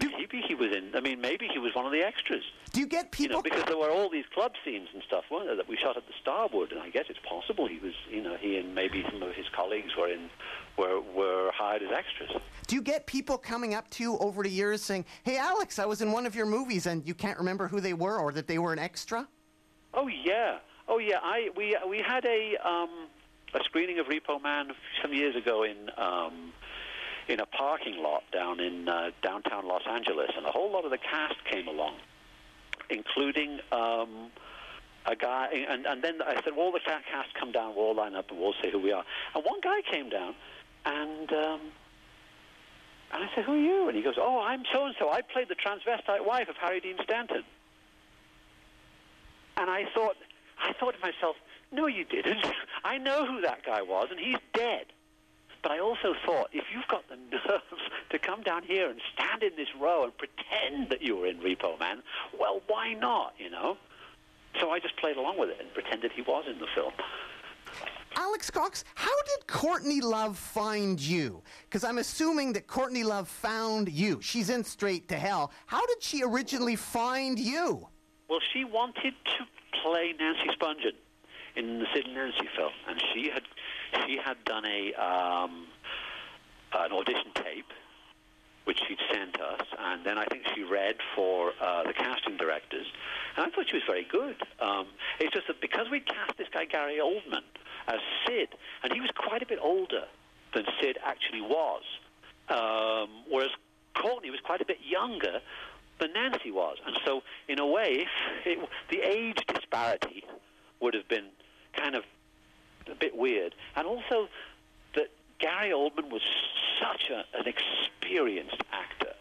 Speaker 5: Maybe he was in. I mean, maybe he was one of the extras.
Speaker 1: Do you get
Speaker 5: You
Speaker 1: people?
Speaker 5: know, because there were all these club scenes and stuff, weren't there, that we shot at the Starwood, and I guess it's possible he was. You know, he and maybe some of his colleagues were in were were hired as extras.
Speaker 1: Do you get people coming up to you over the years saying, "Hey, Alex, I was in one of your movies," and you can't remember who they were or that they were an extra?
Speaker 5: Oh yeah, oh yeah. I we we had a um, a screening of Repo Man some years ago in um, in a parking lot down in uh, downtown Los Angeles, and a whole lot of the cast came along, including um, a guy, and, and then I said, well, the cast come down, we'll all line up and we'll say who we are. And one guy came down, and um, and I said, who are you? And he goes, oh, I'm so and so. I played the transvestite wife of Harry Dean Stanton. And I thought, I thought to myself, no, you didn't. I know who that guy was, and he's dead. But I also thought, if you've got the nerve to come down here and stand in this row and pretend that you were in Repo Man, well, why not, you know? So I just played along with it and pretended he was in the film.
Speaker 1: Alex Cox, how did Courtney Love find you? Because I'm assuming that Courtney Love found you. She's in Straight to Hell. How did she originally find you?
Speaker 5: Well, she wanted to play Nancy Spungen in the Sid and Nancy film, and she had she had done a um, an audition tape, which she'd sent us, and then I think she read for uh, the casting directors, and I thought she was very good. Um, it's just that because we cast this guy Gary Oldman as Sid, and he was quite a bit older than Sid actually was, um, whereas Courtney was quite a bit younger than Nancy was, and so in a way, it, the age disparity would have been kind of a bit weird, and also Gary Oldman was such a, an experienced actor,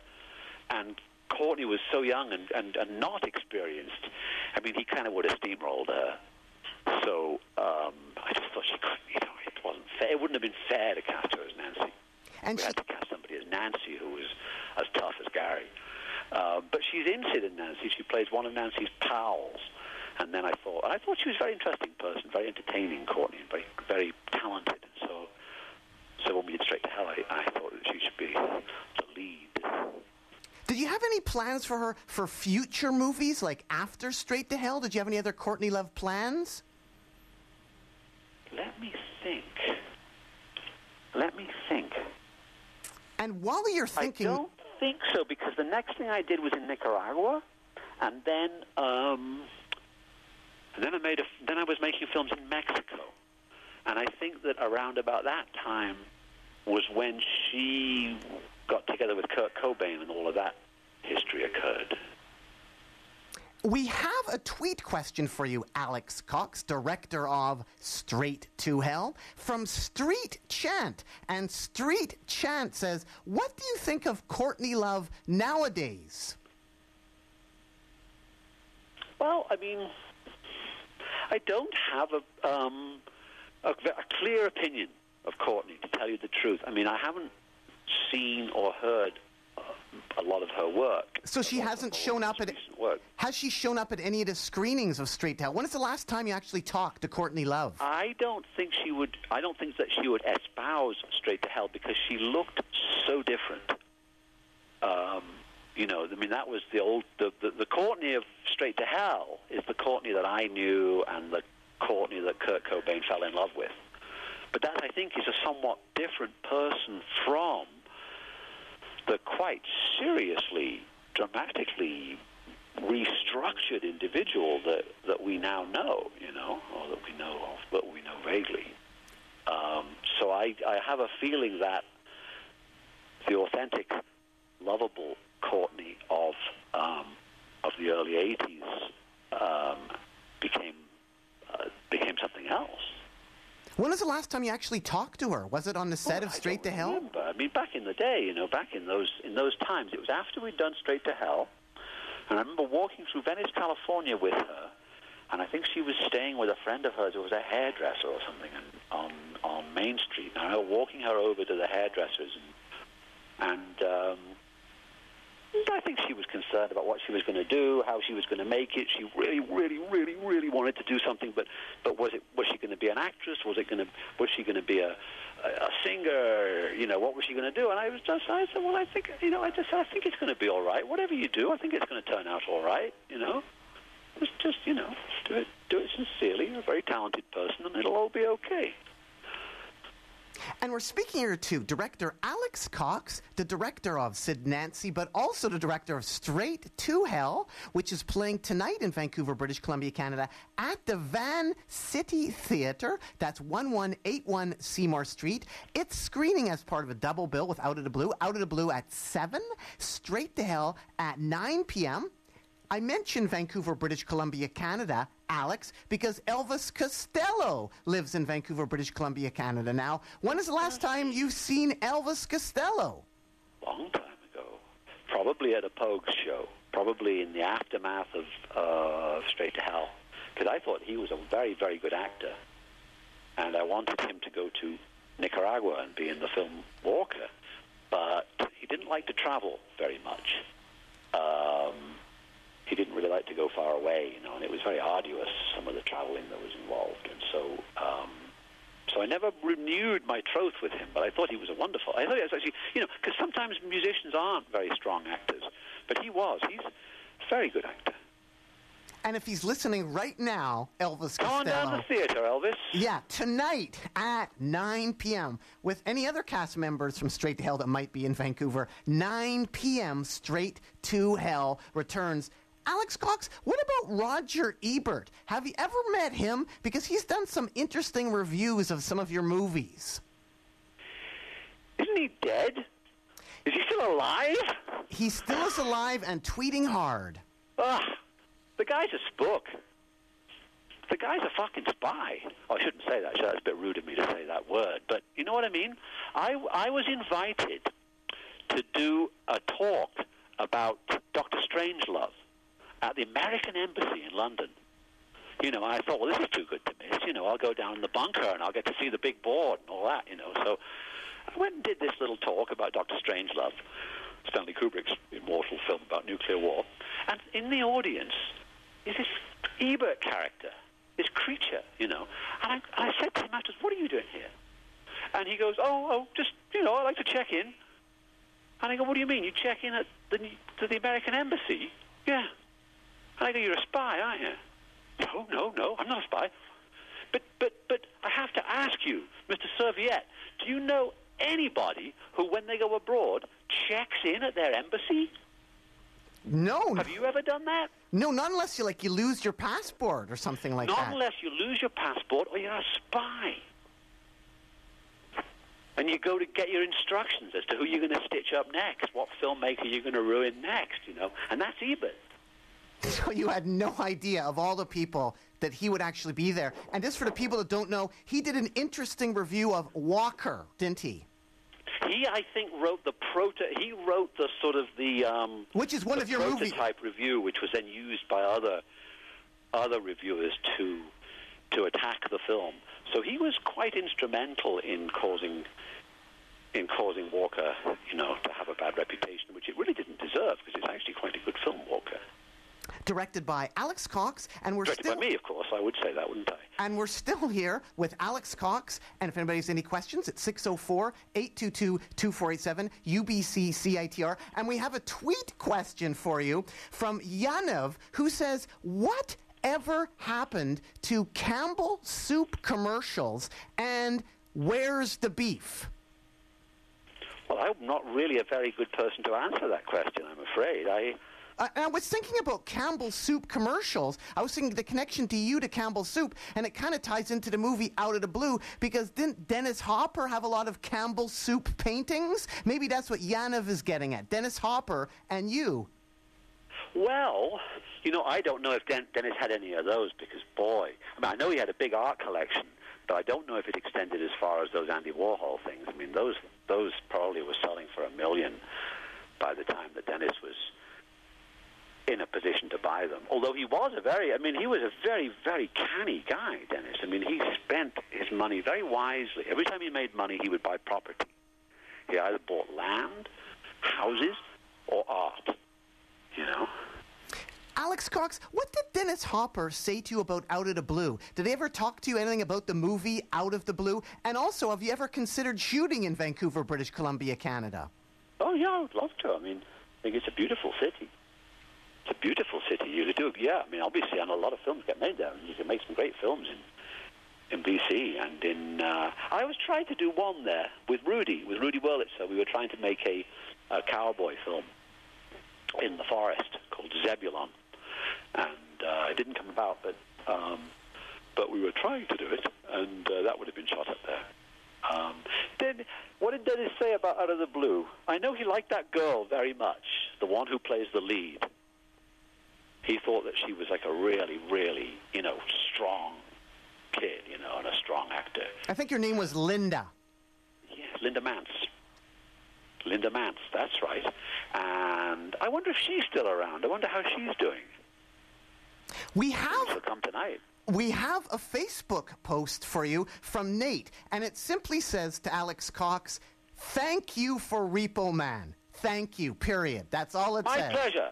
Speaker 5: and Courtney was so young and, and, and not experienced. I mean, he kind of would have steamrolled her. So um, I just thought she couldn't. You know, it wasn't fair. It wouldn't have been fair to cast her as Nancy.
Speaker 1: And
Speaker 5: we
Speaker 1: she,
Speaker 5: had to cast somebody as Nancy who was as tough as Gary. Uh, but she's in Sid and Nancy. She plays one of Nancy's pals. And then I thought, I thought she was a very interesting person, very entertaining, Courtney, and very, very talented. So, so we did Straight to Hell, I, I thought that she should be the lead.
Speaker 1: did you have any plans for her for future movies, like after Straight to Hell? Did you have any other Courtney Love plans?
Speaker 5: Let me think. Let me think.
Speaker 1: And while you're thinking,
Speaker 5: I don't think so because the next thing I did was in Nicaragua, and then um, and then I made a, then I was making films in Mexico, and I think that around about that time was when she got together with Kurt Cobain and all of that history occurred.
Speaker 1: we have a tweet question for you, Alex Cox, director of Straight to Hell, from Street Chant. And Street Chant says, What do you think of Courtney Love nowadays?
Speaker 5: Well, I mean, I don't have a, um, a, a clear opinion of Courtney, to tell you the truth. I mean, I haven't seen or heard uh, a lot of her work.
Speaker 1: So she
Speaker 5: A lot of
Speaker 1: hasn't shown up at
Speaker 5: work.
Speaker 1: Has she shown up at any of the screenings of Straight to Hell? When is the last time you actually talked to Courtney Love?
Speaker 5: I don't think she would. I don't think that she would espouse straight to hell because she looked so different. Um, you know, I mean, that was the old the, the the Courtney of Straight to Hell is the Courtney that I knew and the Courtney that Kurt Cobain fell in love with. But that I think is a somewhat different person from the quite seriously, dramatically restructured individual that, that we now know, you know, or that we know of, but we know vaguely. Um, so I, I have a feeling that the authentic, lovable Courtney of um, of the early '80s um, became uh, became something else.
Speaker 1: When was the last time you actually talked to her? Was it on the set
Speaker 5: Well,
Speaker 1: of Straight to Hell?
Speaker 5: Remember. I mean, back in the day, you know, back in those in those times, it was after we'd done Straight to Hell, and I remember walking through Venice, California, with her, and I think she was staying with a friend of hers who was a hairdresser or something and, on on Main Street. And I remember walking her over to the hairdressers, and and um, I think she was concerned about what she was going to do, how she was going to make it. She really, really, really, really wanted to do something, but but was it was she going to be an actress? Was it going to was she going to be a a a singer? You know, what was she going to do? And I was just I said, well, I think you know, I just I think it's going to be all right. Whatever you do, I think it's going to turn out all right. You know, just just you know, do it do it sincerely. You're a very talented person, and it'll all be okay.
Speaker 1: And we're speaking here to director Alex Cox, the director of Sid Nancy, but also the director of Straight to Hell, which is playing tonight in Vancouver, British Columbia, Canada, at the Van City Theatre. That's 1181 Seymour Street. It's screening as part of a double bill with Out of the Blue. Out of the Blue at 7, Straight to Hell at 9 p.m. I mentioned Vancouver, British Columbia, Canada, Alex, because Elvis Costello lives in Vancouver, British Columbia, Canada now. When is the last time you've seen Elvis Costello?
Speaker 5: long time ago, probably at a Pogues show, probably in the aftermath of uh, Straight to Hell, because I thought he was a very, very good actor, and I wanted him to go to Nicaragua and be in the film Walker, but he didn't like to travel very much. Um, he didn't really like to go far away, you know, and it was very arduous some of the traveling that was involved, and so. Um, so I never renewed my troth with him, but I thought he was a wonderful. I thought he was actually, you know, because sometimes musicians aren't very strong actors, but he was. He's a very good actor.
Speaker 1: And if he's listening right now, Elvis
Speaker 5: Come on down to the theater, Elvis.
Speaker 1: Yeah, tonight at 9 p.m. with any other cast members from Straight to Hell that might be in Vancouver. 9 p.m. Straight to Hell returns. Alex Cox, what about Roger Ebert? Have you ever met him? Because he's done some interesting reviews of some of your movies.
Speaker 5: Isn't he dead? Is he still alive?
Speaker 1: He still is alive and tweeting hard.
Speaker 5: Ugh, the guy's a spook. The guy's a fucking spy. Oh, I shouldn't say that. That's a bit rude of me to say that word. But you know what I mean? I, I was invited to do a talk about Dr. Strangelove at the American Embassy in London. You know, I thought, well, this is too good to miss. You know, I'll go down in the bunker and I'll get to see the big board and all that, you know. So I went and did this little talk about Dr. Strangelove, Stanley Kubrick's immortal film about nuclear war. And in the audience is this Ebert character, this creature, you know. And I, I said to him afterwards, what are you doing here? And he goes, oh, oh, just, you know, I like to check in. And I go, what do you mean? You check in at the, to the American Embassy? Yeah. I go, you're a spy, aren't you? No, no, no, I'm not a spy. But, but, but I have to ask you, Mr. Serviette, do you know anybody who, when they go abroad, checks in at their embassy?
Speaker 1: No,
Speaker 5: Have you ever done that?
Speaker 1: no, not unless you like you lose your passport or something like
Speaker 5: Not
Speaker 1: that.
Speaker 5: Not unless you lose your passport or you're a spy. And you go to get your instructions as to who you're going to stitch up next, what filmmaker you're going to ruin next, you know. And that's Ebert.
Speaker 1: So you had no idea of all the people that he would actually be there. And just for the people that don't know, he did an interesting review of Walker, didn't he?
Speaker 5: He, I think, wrote the proto. He wrote the sort of the um,
Speaker 1: Which is one of your
Speaker 5: prototype review, which was then used by other other reviewers to to attack the film. So he was quite instrumental in causing in causing Walker, you know, to have a bad reputation, which it really didn't deserve because it's actually quite a good film, Walker.
Speaker 1: Directed by Alex Cox, and we're
Speaker 5: Directed
Speaker 1: still
Speaker 5: by me, of course. I would say that, wouldn't I?
Speaker 1: and we're still here with Alex Cox. And if anybody has any questions, it's 604-822-2487, UBC CITR. And we have a tweet question for you from Yanov, who says, "What ever happened to Campbell soup commercials and where's the beef?"
Speaker 5: Well, I'm not really a very good person to answer that question. I'm afraid. I.
Speaker 1: And I was thinking about Campbell Soup commercials. I was thinking the connection to you to Campbell Soup, and it kind of ties into the movie Out of the Blue because didn't Dennis Hopper have a lot of Campbell Soup paintings? Maybe that's what Yanov is getting at. Dennis Hopper and you.
Speaker 5: Well, you know, I don't know if Den- Dennis had any of those because, boy, I mean, I know he had a big art collection, but I don't know if it extended as far as those Andy Warhol things. I mean, those those probably were selling for a million by the time that Dennis was in a position to buy them. Although he was a very, I mean, he was a very, very canny guy, Dennis. I mean, he spent his money very wisely. Every time he made money, he would buy property. He either bought land, houses, or art. You know.
Speaker 1: Alex Cox, what did Dennis Hopper say to you about Out of the Blue? Did they ever talk to you anything about the movie Out of the Blue? And also, have you ever considered shooting in Vancouver, British Columbia, Canada?
Speaker 5: Oh yeah, I would love to. I mean, I think it's a beautiful city. It's a beautiful city. You do, yeah. I mean, obviously, and a lot of films get made there, and you can make some great films in in BC and in. Uh, I was trying to do one there with Rudy, with Rudy Wurlitzer. We were trying to make a, a cowboy film in the forest called Zebulon, and uh, it didn't come about, but um, but we were trying to do it, and uh, that would have been shot up there. Um, then, what did Dennis say about Out of the Blue? I know he liked that girl very much, the one who plays the lead. He thought that she was like a really, really, you know, strong kid, you know, and a strong actor.
Speaker 1: I think your name was Linda.
Speaker 5: Yes, Linda Manz. Linda Manz, that's right. And I wonder if she's still around. I wonder how she's doing.
Speaker 1: We have
Speaker 5: She'll come tonight.
Speaker 1: we have a Facebook post for you from Nate, and it simply says to Alex Cox, "Thank you for Repo Man. Thank you. Period. That's all it
Speaker 5: My
Speaker 1: says."
Speaker 5: pleasure.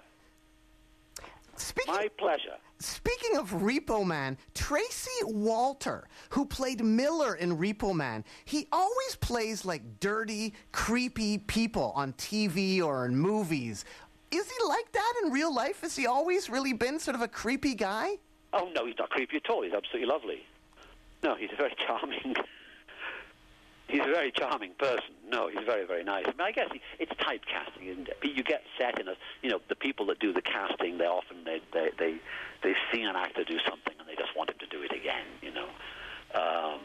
Speaker 1: Speaking
Speaker 5: My pleasure.
Speaker 1: Speaking of Repo Man, Tracy Walter, who played Miller in Repo Man, he always plays like dirty, creepy people on TV or in movies. Is he like that in real life? Has he always really been sort of a creepy guy?
Speaker 5: Oh, no, he's not creepy at all. He's absolutely lovely. No, he's a very charming. He's a very charming person. No, he's very, very nice. I mean, I guess he, it's typecasting, isn't it? You get set in a, you know, the people that do the casting, they often they they they they see an actor do something and they just want him to do it again, you know. Um,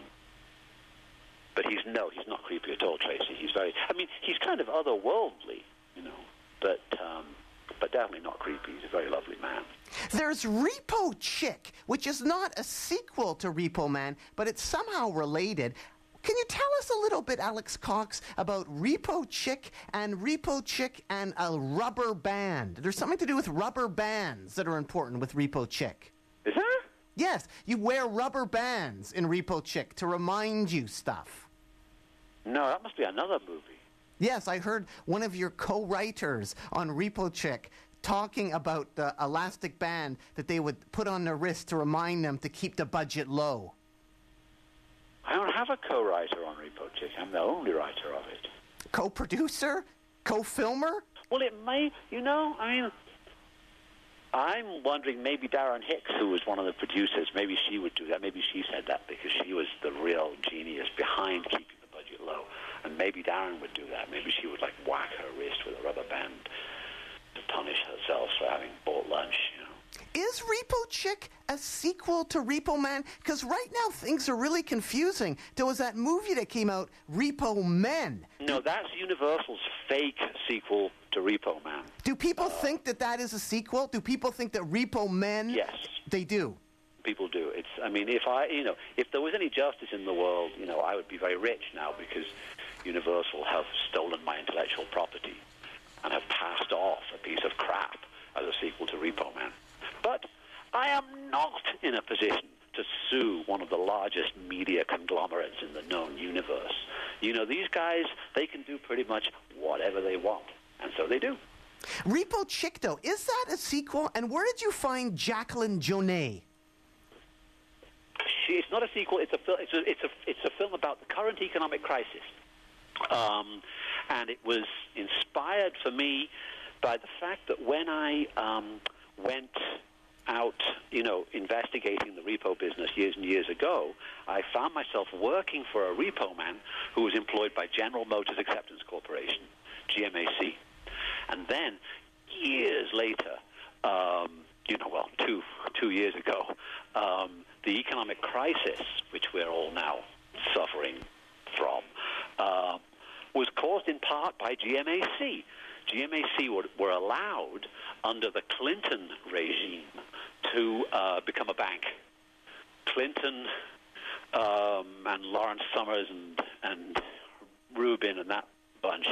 Speaker 5: but he's no, he's not creepy at all, Tracy. He's very. I mean, he's kind of otherworldly, you know, but um, but definitely not creepy. He's a very lovely man.
Speaker 1: There's Repo Chick, which is not a sequel to Repo Man, but it's somehow related. Can you tell us a little bit, Alex Cox, about Repo Chick and Repo Chick and a rubber band? There's something to do with rubber bands that are important with Repo Chick.
Speaker 5: Is there?
Speaker 1: Yes, you wear rubber bands in Repo Chick to remind you stuff.
Speaker 5: No, that must be another movie.
Speaker 1: Yes, I heard one of your co-writers on Repo Chick talking about the elastic band that they would put on their wrist to remind them to keep the budget low.
Speaker 5: I don't have a co-writer on Repo Chick. I'm the only writer of it.
Speaker 1: Co-producer? Co-filmer?
Speaker 5: Well, it may, you know, I mean, I'm wondering maybe Darren Hicks, who was one of the producers, maybe she would do that. Maybe she said that because she was the real genius behind keeping the budget low. And maybe Darren would do that. Maybe she would, like, whack her wrist with a rubber band to punish herself for having bought lunch.
Speaker 1: Is Repo Chick a sequel to Repo Man? Because right now things are really confusing. There was that movie that came out, Repo Men.
Speaker 5: No, that's Universal's fake sequel to Repo Man.
Speaker 1: Do people uh, think that that is a sequel? Do people think that Repo Men?
Speaker 5: Yes.
Speaker 1: They do.
Speaker 5: people do. It's. I mean, if I, you know, if there was any justice in the world, you know, I would be very rich now because Universal have stolen my intellectual property and have passed off a piece of crap as a sequel to Repo Man. But I am not in a position to sue one of the largest media conglomerates in the known universe. You know, these guys, they can do pretty much whatever they want, and so they do.
Speaker 1: Repo Chick, though, is that a sequel? And where did you find Jacqueline Jonet?
Speaker 5: She, it's not a sequel. It's a, fil- it's, a, it's, a, it's a film about the current economic crisis. Um, and it was inspired for me by the fact that when I um, went out, you know, investigating the repo business years and years ago, I found myself working for a repo man who was employed by General Motors Acceptance Corporation, GMAC. And then, years later, um, you know, well, two, two years ago, um, the economic crisis, which we're all now suffering from, uh, was caused in part by GMAC. GMAC were, were allowed under the Clinton regime to uh, become a bank. Clinton um, and Lawrence Summers and, and Rubin and that bunch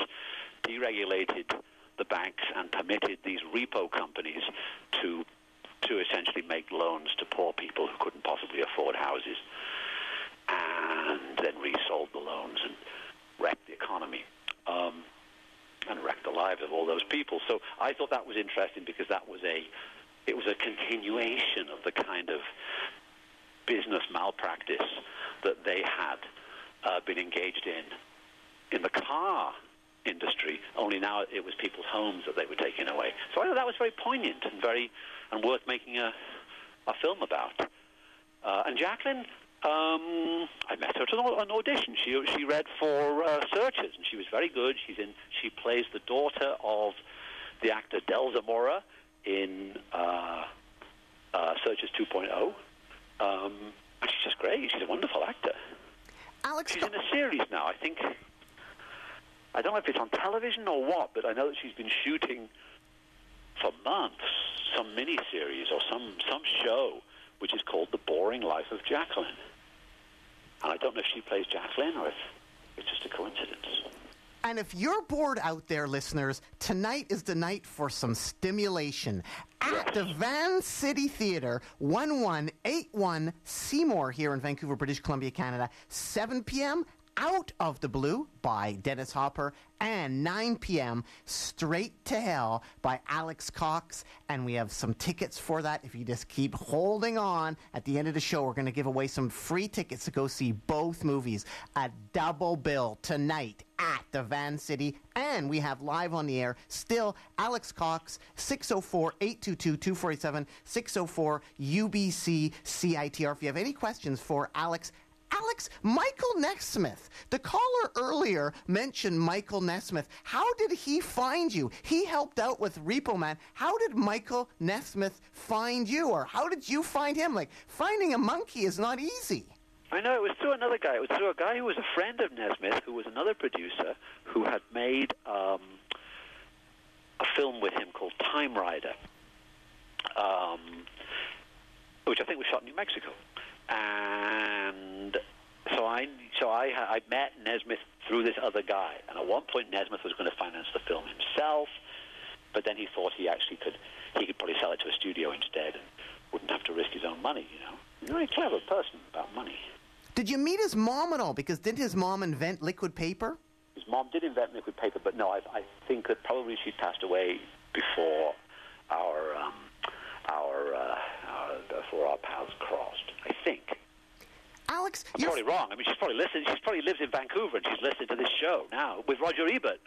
Speaker 5: deregulated the banks and permitted these repo companies to to essentially make loans to poor people who couldn't possibly afford houses, and then resold the loans and wrecked the economy. Um, and wrecked the lives of all those people. So I thought that was interesting because that was a it was a continuation of the kind of business malpractice that they had uh, been engaged in in the car industry. Only now it was people's homes that they were taking away. So I thought that was very poignant and very and worth making a a film about. Uh, and Jacqueline, um, I met her at an, an audition. She she read for uh, Searchers, and she was very good. She's in. She plays the daughter of the actor Del Zamora in uh, uh, Searchers 2.0. Um, and she's just great. She's a wonderful actor.
Speaker 1: Alex,
Speaker 5: She's in a series now. I think. I don't know if it's on television or what, but I know that she's been shooting for months some mini series or some some show which is called The Boring Life of Jacqueline. And I don't know if she plays Jacqueline or if it's just a coincidence.
Speaker 1: And if you're bored out there, listeners, tonight is the night for some stimulation. At the Vancity Theatre, 1181 Seymour here in Vancouver, British Columbia, Canada, 7 p.m. Out of the Blue by Dennis Hopper, and 9 p.m. Straight to Hell by Alex Cox. And we have some tickets for that. If you just keep holding on, at the end of the show, we're going to give away some free tickets to go see both movies. A double bill tonight at the Vancity. And we have live on the air still Alex Cox, 604 822 2487, 604 UBC CITR. If you have any questions for Alex, Alex, Michael Nesmith. The caller earlier mentioned Michael Nesmith. How did he find you? He helped out with Repo Man. How did Michael Nesmith find you? Or how did you find him? Like, finding a Monkee is not easy.
Speaker 5: I know it was through another guy. It was through a guy who was a friend of Nesmith, who was another producer, who had made um, a film with him called Time Rider, um, which I think was shot in New Mexico. And so I, so I, I met Nesmith through this other guy. And at one point, Nesmith was going to finance the film himself, but then he thought he actually could, he could probably sell it to a studio instead and wouldn't have to risk his own money. You know, he's a very clever person about money.
Speaker 1: Did you meet his mom at all? Because didn't his mom invent liquid paper?
Speaker 5: His mom did invent liquid paper, but no, I, I think that probably she passed away before our um, our, uh, our before our paths crossed. I think.
Speaker 1: Alex,
Speaker 5: I'm
Speaker 1: you're,
Speaker 5: probably wrong. I mean, she's probably listening. She probably lives in Vancouver and she's listening to this show now with Roger Ebert.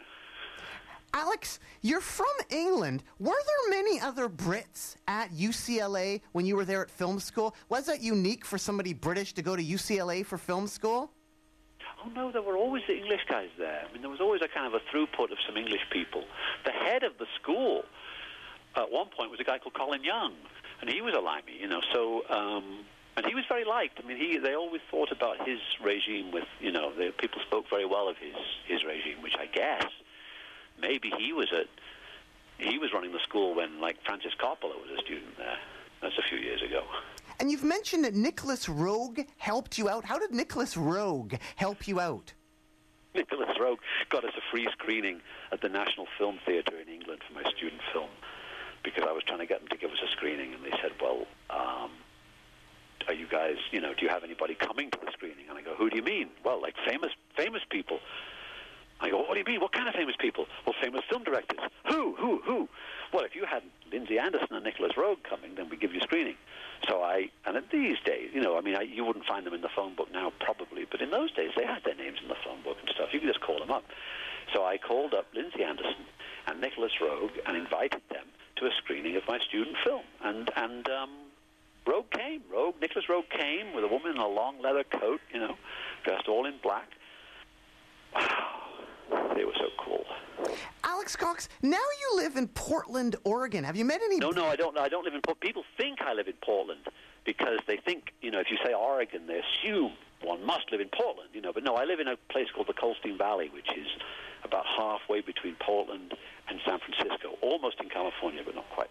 Speaker 1: Alex, you're from England. Were there many other Brits at UCLA when you were there at film school? Was that unique for somebody British to go to UCLA for film school?
Speaker 5: Oh no, there were always the English guys there. I mean, there was always a kind of a throughput of some English people. The head of the school at one point was a guy called Colin Young, and he was a limey, you know. So, um, and he was very liked. I mean, he they always thought about his regime with, you know, the, people spoke very well of his his regime, which I guess maybe he was at he was running the school when like Francis Coppola was a student there. That's a few years ago.
Speaker 1: And you've mentioned that Nicolas Roeg helped you out. How did Nicolas Roeg help you out?
Speaker 5: Nicolas Roeg got us a free screening at the National Film Theatre in England for my student film because I was trying to get them to give us a screening, and they said, "Well, um, are you guys, you know, do you have anybody coming to the screening?" And I go, "Who do you mean?" Well, like famous famous people. I go, what do you mean? What kind of famous people? Well, famous film directors. Who? Who? Who? Well, if you had Lindsay Anderson and Nicolas Roeg coming, then we give you screening. So I, and in these days, you know, I mean, I, you wouldn't find them in the phone book now, probably, but in those days, they had their names in the phone book and stuff. You could just call them up. So I called up Lindsay Anderson and Nicolas Roeg and invited them to a screening of my student film. And, and, um, Roeg came. Roeg, Nicolas Roeg came with a woman in a long leather coat, you know, dressed all in black. Wow, they were so cool.
Speaker 1: Alex Cox, now you live in Portland, Oregon. Have you met any?
Speaker 5: No, no, I don't. I don't live in. Port- People think I live in Portland because they think, you know, if you say Oregon, they assume one must live in Portland, you know. But no, I live in a place called the Colstein Valley, which is about halfway between Portland and San Francisco, almost in California, but not quite.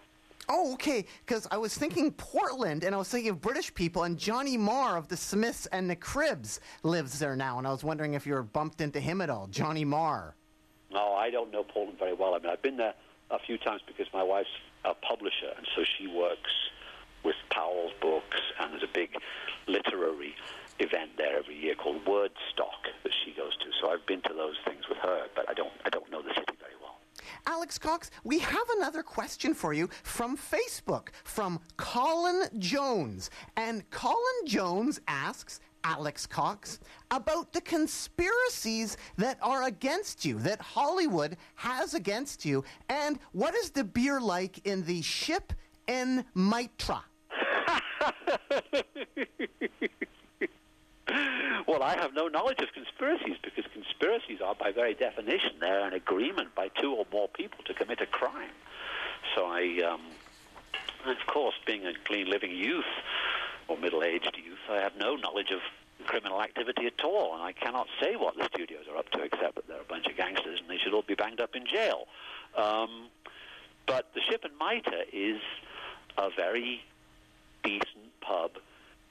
Speaker 1: Oh, okay. Because I was thinking Portland, and I was thinking of British people, and Johnny Marr of the Smiths and the Cribs lives there now, and I was wondering if you were bumped into him at all, Johnny Marr.
Speaker 5: No, I don't know Portland very well. I mean, I've been there a few times because my wife's a publisher, and so she works with Powell's books, and there's a big literary event there every year called Wordstock that she goes to. So I've been to those things with her, but I don't, I don't know the city very well.
Speaker 1: Alex Cox, we have another question for you from Facebook from Colin Jones. And Colin Jones asks Alex Cox about the conspiracies that are against you, that Hollywood has against you, and what is the beer like in the ship in Mitre?
Speaker 5: Well, I have no knowledge of conspiracies because conspiracies are, by very definition, they're an agreement by two or more people to commit a crime. So I, um, of course, being a clean living youth or middle-aged youth, I have no knowledge of criminal activity at all, and I cannot say what the studios are up to, except that they're a bunch of gangsters and they should all be banged up in jail. Um, But the Ship and Mitre is a very decent pub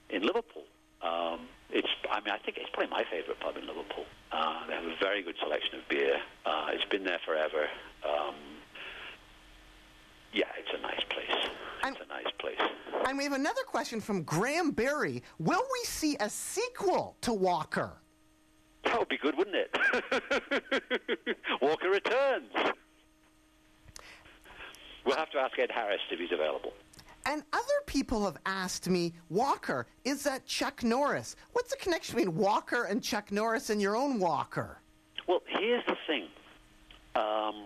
Speaker 5: in Liverpool. Um, it's, I mean, I think it's probably my favourite pub in Liverpool. Uh, they have a very good selection of beer. Uh, it's been there forever. Um, yeah, it's a nice place.
Speaker 1: And-
Speaker 5: It's a nice place.
Speaker 1: And we have another question from Graham Berry. Will we see a sequel to Walker?
Speaker 5: That would be good, wouldn't it? Walker returns. We'll have to ask Ed Harris if he's available.
Speaker 1: And other people have asked me, Walker, is that Chuck Norris? What's the connection between Walker and Chuck Norris and your own Walker?
Speaker 5: Well, here's the thing. Um,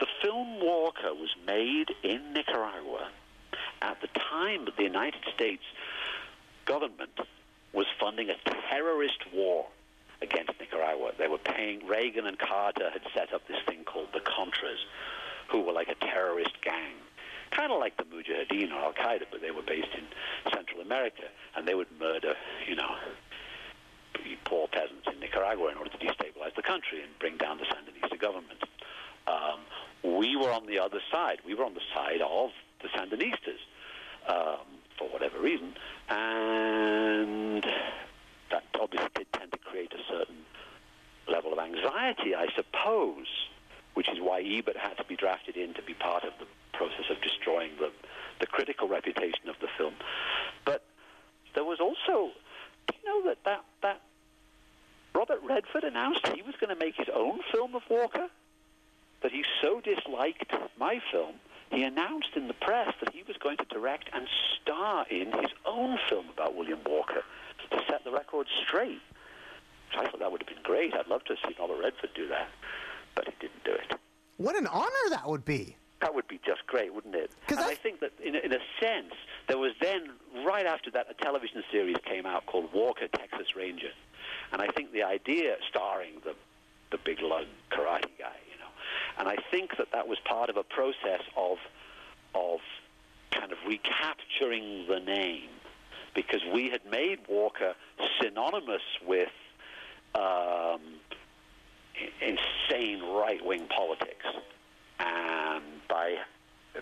Speaker 5: the film Walker was made in Nicaragua at the time that the United States government was funding a terrorist war against Nicaragua. They were paying, Reagan and Carter had set up this thing called the Contras, who were like a terrorist gang. Kind of like the Mujahideen or Al Qaeda, but they were based in Central America, and they would murder, you know, poor peasants in Nicaragua in order to destabilize the country and bring down the Sandinista government. Um, we were on the other side. We were on the side of the Sandinistas um, for whatever reason, and that obviously did tend to create a certain level of anxiety, I suppose, which is why Ebert had to be drafted in to be part of the process of destroying the, the critical reputation of the film. But there was also, you know that that, that Robert Redford announced he was going to make his own film of Walker? That he so disliked my film, he announced in the press that he was going to direct and star in his own film about William Walker to set the record straight. I thought that would have been great. I'd love to see Robert Redford do that, but he didn't do it.
Speaker 1: What an honor that would be.
Speaker 5: That would be just great, wouldn't it? And I
Speaker 1: I-
Speaker 5: think that, in a, in a sense, there was then, right after that, a television series came out called Walker, Texas Ranger. And I think the idea, starring the, the big lug karate guy, you know, and I think that that was part of a process of, of kind of recapturing the name because we had made Walker synonymous with um, insane right-wing politics, and by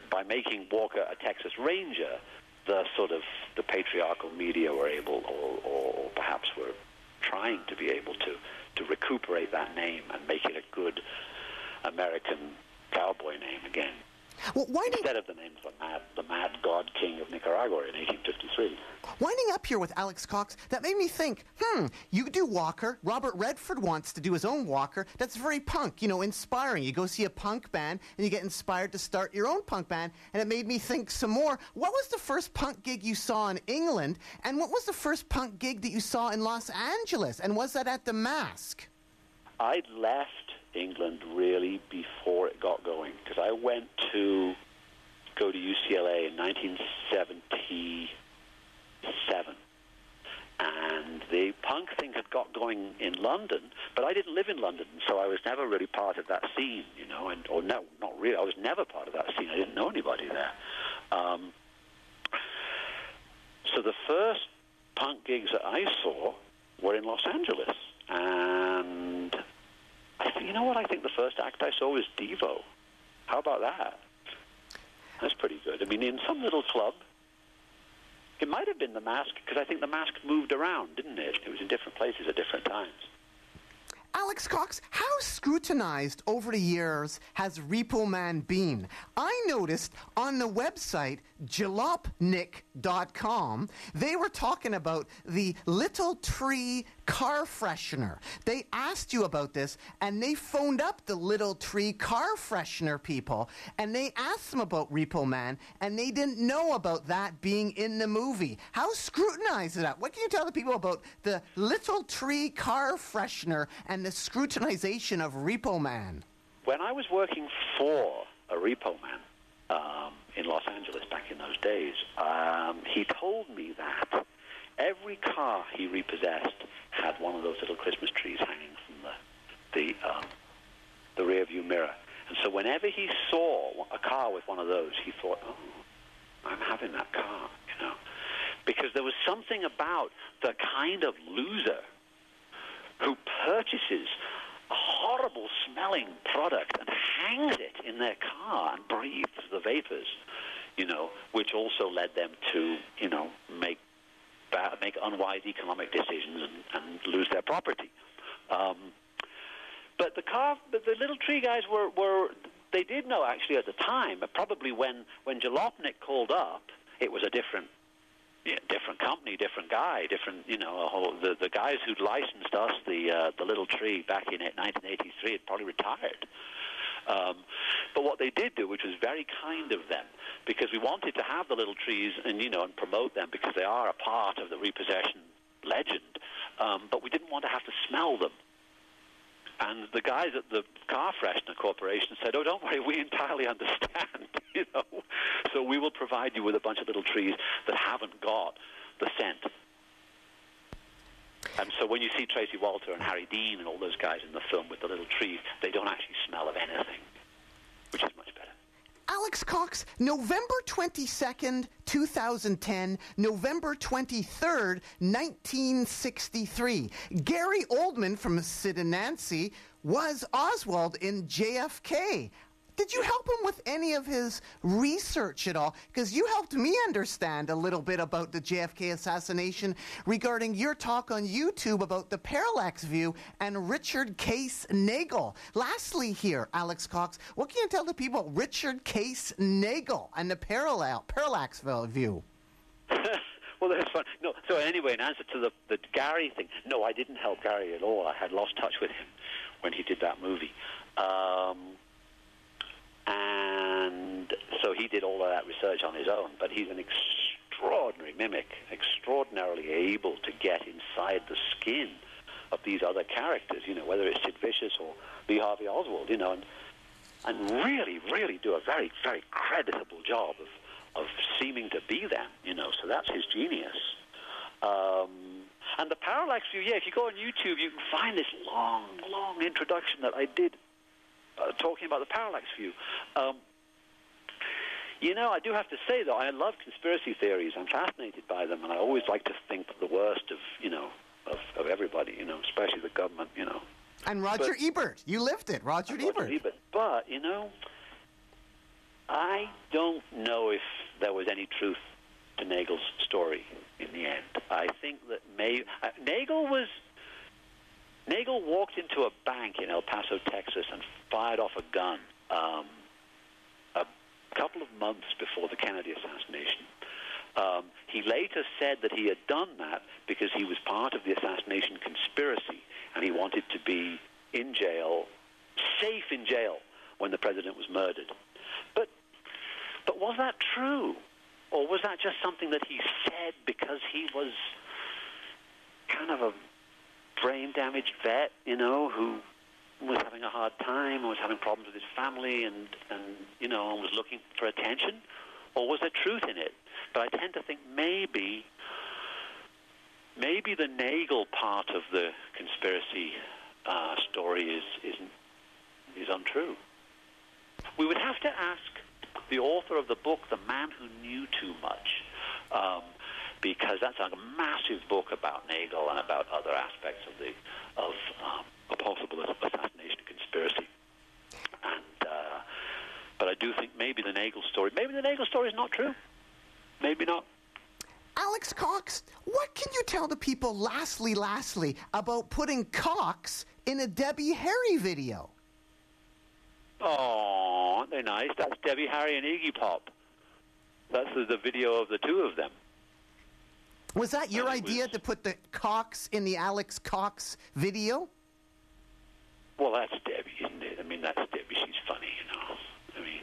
Speaker 5: by making Walker a Texas Ranger, the sort of the patriarchal media were able, or, or perhaps were trying to be able to to recuperate that name and make it a good American cowboy name again,
Speaker 1: Well, winding,
Speaker 5: instead of the name of the mad the mad god king of Nicaragua in 1853.
Speaker 1: winding up here with Alex Cox, that made me think, hmm, you do Walker. Robert Redford wants to do his own Walker. That's very punk, you know, inspiring. You go see a punk band and you get inspired to start your own punk band. And it made me think some more. What was the first punk gig you saw in England? And what was the first punk gig that you saw in Los Angeles? And was that at the Masque?
Speaker 5: I'd left England really before it got going because I went to go to UCLA in 1977. And the punk thing had got going in London, but I didn't live in London, so I was never really part of that scene, you know, and or no, not really. I was never part of that scene. I didn't know anybody there. Um, so the first punk gigs that I saw were in Los Angeles, and I you know what? I think the first act I saw was Devo. How about that? That's pretty good. I mean, in some little club. It might have been the Masque because I think the Masque moved around, didn't it? It was in different places at different times.
Speaker 1: Alex Cox, how scrutinized over the years has Repo Man been? I noticed on the website jalopnik.com, they were talking about the Little Tree car freshener. They asked you about this and they phoned up the Little Tree car freshener people and they asked them about Repo Man and they didn't know about that being in the movie. How scrutinized is that? What can you tell the people about the Little Tree car freshener and the scrutinization of Repo Man?
Speaker 5: When I was working for a repo man um, in Los Angeles back in those days, um, he told me that every car he repossessed had one of those little Christmas trees hanging from the the um, the rear view mirror. And so whenever he saw a car with one of those, he thought, "Oh, I'm having that car," you know, because there was something about the kind of loser who purchases a horrible smelling product and hangs it in their car and breathes the vapors, you know, which also led them to, you know, make ba- make unwise economic decisions and, and lose their property. Um, but the car, but the little tree guys were, were they did know actually at the time, probably when when Jalopnik called up, it was a different yeah, different company, different guy, different you know whole the the guys who'd licensed us the uh, the little tree back in 1983 had probably retired. Um, but what they did do, which was very kind of them, because we wanted to have the little trees and you know and promote them because they are a part of the repossession legend. Um, but we didn't want to have to smell them. And the guys at the Car Freshener Corporation said, "Oh, don't worry, we entirely understand. you know, so we will provide you with a bunch of little trees that haven't got the scent." And so when you see Tracy Walter and Harry Dean and all those guys in the film with the little trees, they don't actually smell of anything, which is much better.
Speaker 1: Alex Cox, November 22nd, 2010, November 23rd, 1963. Gary Oldman from Sid and Nancy was Oswald in JFK. Did you help him with any of his research at all? Because you helped me understand a little bit about the JFK assassination regarding your talk on YouTube about the parallax view and Richard Case Nagell. Lastly, here, Alex Cox, what can you tell the people Richard Case Nagell and the parallel parallax view?
Speaker 5: well, that's fun. No, so anyway, in answer to the, the Gary thing, no, I didn't help Gary at all. I had lost touch with him when he did that movie. Um, and so he did all of that research on his own. But he's an extraordinary mimic, extraordinarily able to get inside the skin of these other characters. You know, whether it's Sid Vicious or Lee Harvey Oswald. You know, and and really, really do a very, very creditable job of of seeming to be them. You know, so that's his genius. Um, and the parallax view, yeah, if you go on YouTube, you can find this long, long introduction that I did uh, talking about the parallax view. Um, you know, I do have to say, though, I love conspiracy theories. I'm fascinated by them, and I always like to think the worst of, you know, of, of everybody, you know, especially the government, you know.
Speaker 1: And Roger
Speaker 5: But-
Speaker 1: Ebert. You lived it, Roger
Speaker 5: Roger
Speaker 1: Ebert.
Speaker 5: Ebert. But, you know, I don't know if there was any truth to Nagell's story in the end. I think that May, uh, Nagell was. Nagell walked into a bank in El Paso, Texas, and fired off a gun um, a couple of months before the Kennedy assassination. Um, he later said that he had done that because he was part of the assassination conspiracy and he wanted to be in jail, safe in jail, when the president was murdered. But, but was that true? Or was that just something that he said because he was kind of a brain damaged vet, you know, who was having a hard time, was having problems with his family, and, and you know, and was looking for attention? Or was there truth in it? But I tend to think maybe, maybe the Nagell part of the conspiracy uh, story is isn't is untrue. We would have to ask the author of the book, The Man Who Knew Too Much, um, because that's a massive book about Nagell and about other aspects of the of um, a possible assassination conspiracy. And uh, but I do think maybe the Nagell story, maybe the Nagell story is not true. Maybe not.
Speaker 1: Alex Cox, what can you tell the people, lastly, lastly, about putting Cox in a Debbie Harry video?
Speaker 5: Oh, aren't they nice? That's Debbie Harry and Iggy Pop. That's the, the video of the two of them.
Speaker 1: Was that your idea
Speaker 5: was-
Speaker 1: to put the Cox in the Alex Cox video?
Speaker 5: Well, that's Debbie, isn't it? I mean, that's Debbie. She's funny, you know. I mean,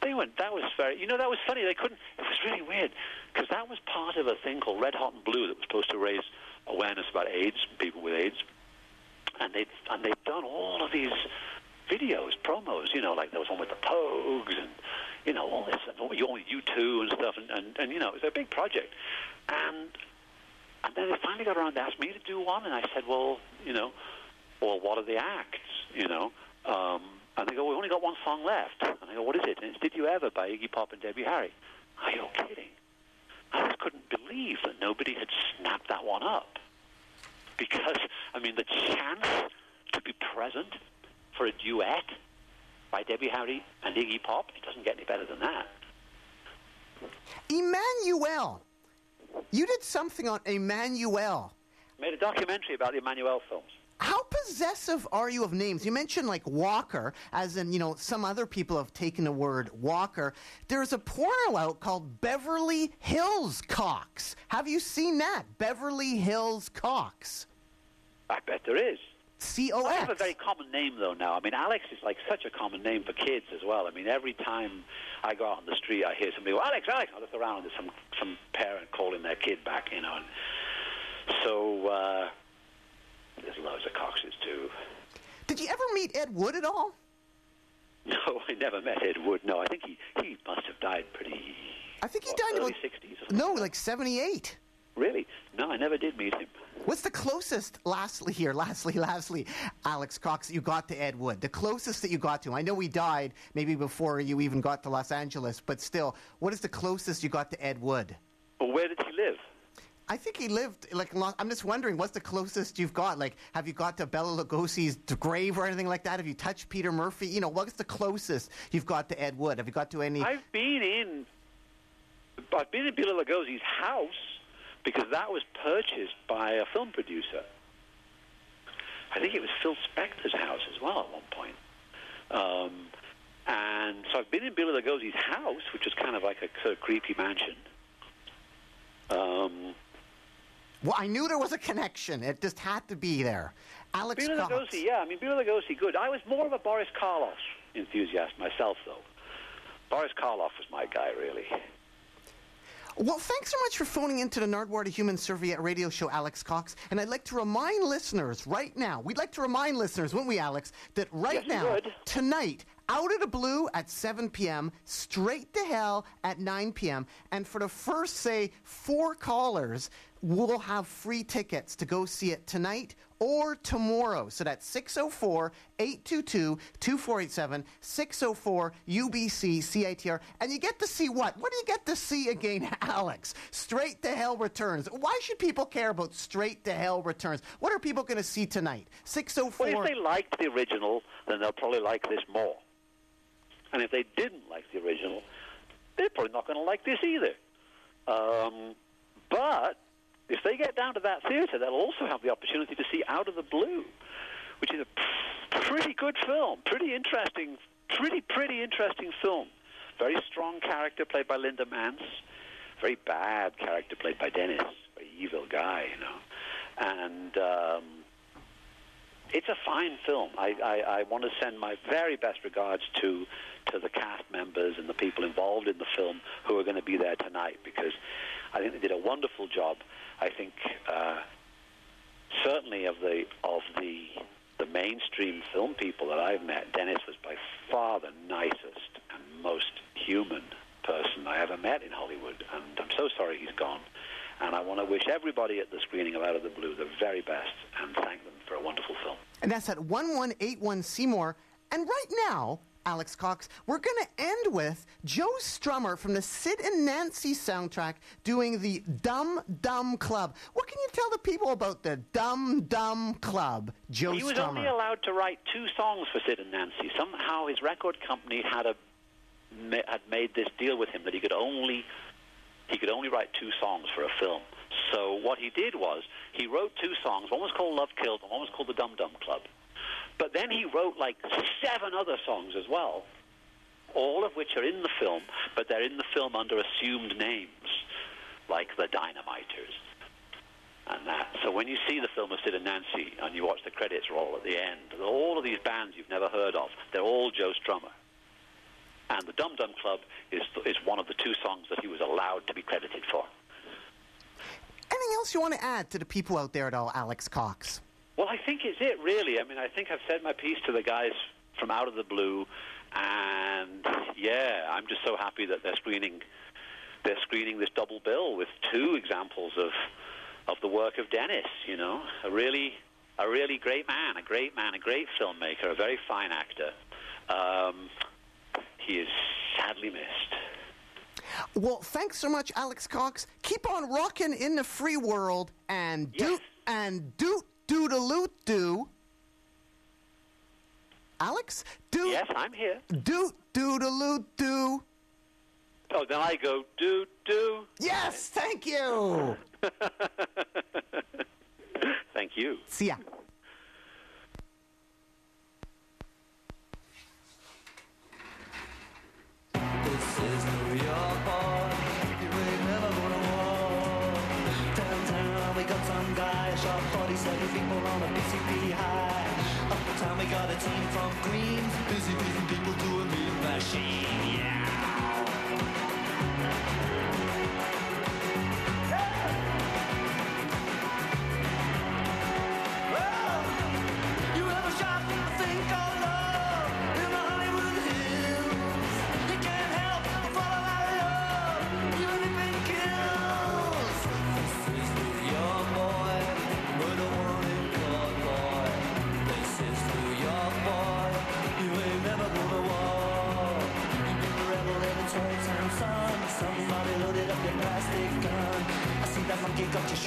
Speaker 5: they went. That was very. You know, that was funny. They couldn't. It was really weird because that was part of a thing called Red Hot and Blue that was supposed to raise awareness about AIDS, people with AIDS, and they and they'd done all of these videos, promos. You know, like there was one with the Pogues and you know all this, all you you two and stuff, and, and and you know it was a big project, and and then they finally got around to ask me to do one, and I said, well, you know, well, what are the acts, you know? Um, and they go, we've only got one song left. And I go, what is it? And it's Did You Ever by Iggy Pop and Debbie Harry. Are you kidding? I just couldn't believe that nobody had snapped that one up. Because, I mean, the chance to be present for a duet by Debbie Harry and Iggy Pop. It doesn't get any better than that.
Speaker 1: Emmanuelle. You did something on Emmanuelle.
Speaker 5: Made a documentary about the Emmanuelle films.
Speaker 1: How possessive are you of names? You mentioned like Walker, as in, you know, some other people have taken the word Walker. There's a porno out called Beverly Hills Cox. Have you seen that? Beverly Hills Cox.
Speaker 5: I bet there is.
Speaker 1: C O
Speaker 5: I have a
Speaker 1: X.
Speaker 5: very common name though now. I mean, Alex is like such a common name for kids as well. I mean, every time I go out on the street, I hear somebody go, "Alex, Alex." I look around and there's some some parent calling their kid back, you know. And so uh, there's loads of Coxes too.
Speaker 1: Did you ever meet Ed Wood at all?
Speaker 5: No, I never met Ed Wood. No, I think he he must have died pretty.
Speaker 1: I think he
Speaker 5: what,
Speaker 1: died in
Speaker 5: early sixties.
Speaker 1: No, like 78.
Speaker 5: really. No, I never did meet him.
Speaker 1: What's the closest, lastly here, lastly, lastly, Alex Cox, you got to Ed Wood? The closest that you got to him. I know he died maybe before you even got to Los Angeles, but still, what is the closest you got to Ed Wood?
Speaker 5: Well, where did he live?
Speaker 1: I think he lived like. I'm just wondering, what's the closest you've got? Like, have you got to Bela Lugosi's grave or anything like that? Have you touched Peter Murphy? You know, what's the closest you've got to Ed Wood? Have you got to any?
Speaker 5: I've been in, I've been in Bela Lugosi's house because that was purchased by a film producer. I think it was Phil Spector's house as well at one point. Um, and so I've been in Bela Lugosi's house, which is kind of like a sort of creepy mansion. Um,
Speaker 1: well, I knew there was a connection. It just had to be there. Alex
Speaker 5: Bela. Lugosi, yeah, I mean Bela Lugosi, good. I was more of a Boris Karloff enthusiast myself, though. Boris Karloff was my guy, really.
Speaker 1: Well, thanks so much for phoning into the Nardwuar to Human Serviette radio show, Alex Cox. And I'd like to remind listeners right now, we'd like to remind listeners, wouldn't we, Alex, that right
Speaker 5: Yes,
Speaker 1: now, tonight, out of the blue at 7 p.m., straight to hell at 9 p.m., and for the first, say, four callers, we'll have free tickets to go see it tonight or tomorrow. So that's 604 822 2487, 604 UBC CITR. And you get to see what? What do you get to see again, Alex? Straight to Hell Returns. Why should people care about Straight to Hell Returns? What are people going to see tonight? 604.
Speaker 5: Well, if they liked the original, then they'll probably like this more. And if they didn't like the original, they're probably not going to like this either. Um, but if they get down to that theater, they'll also have the opportunity to see Out of the Blue, which is a pretty good film, pretty interesting, pretty pretty interesting film. Very strong character played by Linda Manz. Very bad character played by Dennis. Very evil guy, you know. And um, it's a fine film. I, I, I want to send my very best regards to to the cast members and the people involved in the film who are going to be there tonight because I think they did a wonderful job. I think uh, certainly of the of the the mainstream film people that I've met, Dennis was by far the nicest and most human person I ever met in Hollywood, and I'm so sorry he's gone. And I want to wish everybody at the screening of Out of the Blue the very best and thank them for a wonderful film.
Speaker 1: And that's at 1181 Seymour. And right now, Alex Cox, we're going to end with Joe Strummer from the Sid and Nancy soundtrack doing the Dum Dum Club. What can you tell the people about the Dum Dum Club, Joe Strummer?
Speaker 5: he was only allowed to write two songs for Sid and Nancy. Somehow his record company had a had made this deal with him that he could only he could only write two songs for a film. So what he did was he wrote two songs. One was called Love Killed, and one was called The Dum Dum Club. But then he wrote like seven other songs as well, all of which are in the film, but they're in the film under assumed names, like the Dynamiters and that. So when you see the film of Sid and Nancy and you watch the credits roll at the end, all of these bands you've never heard of, they're all Joe Strummer. And the Dum Dum Club is, is one of the two songs that he was allowed to be credited for.
Speaker 1: Anything else you want to add to the people out there at all, Alex Cox?
Speaker 5: Well, I think it's it, really. I mean, I think I've said my piece to the guys from Out of the Blue, and yeah, I'm just so happy that they're screening they're screening this double bill with two examples of of the work of Dennis. You know, a really a really great man, a great man, a great filmmaker, a very fine actor. Um, he is sadly missed.
Speaker 1: Well, thanks so much, Alex Cox. Keep on rocking in the free world and do
Speaker 5: Yes.
Speaker 1: and doot doodaloot do. Alex, do
Speaker 5: Yes, I'm here.
Speaker 1: do doodaloo do.
Speaker 5: Oh, then I go do do.
Speaker 1: Yes, thank you.
Speaker 5: Thank you.
Speaker 1: See ya.
Speaker 2: This 47 people on a PCP high. Uptown, we got a team from Queens. Busy, busy people doing mean machine, yeah.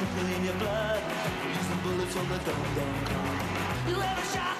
Speaker 2: Monkey got you shooting in your blood. Using bullets on the dum dum gun. You ever shot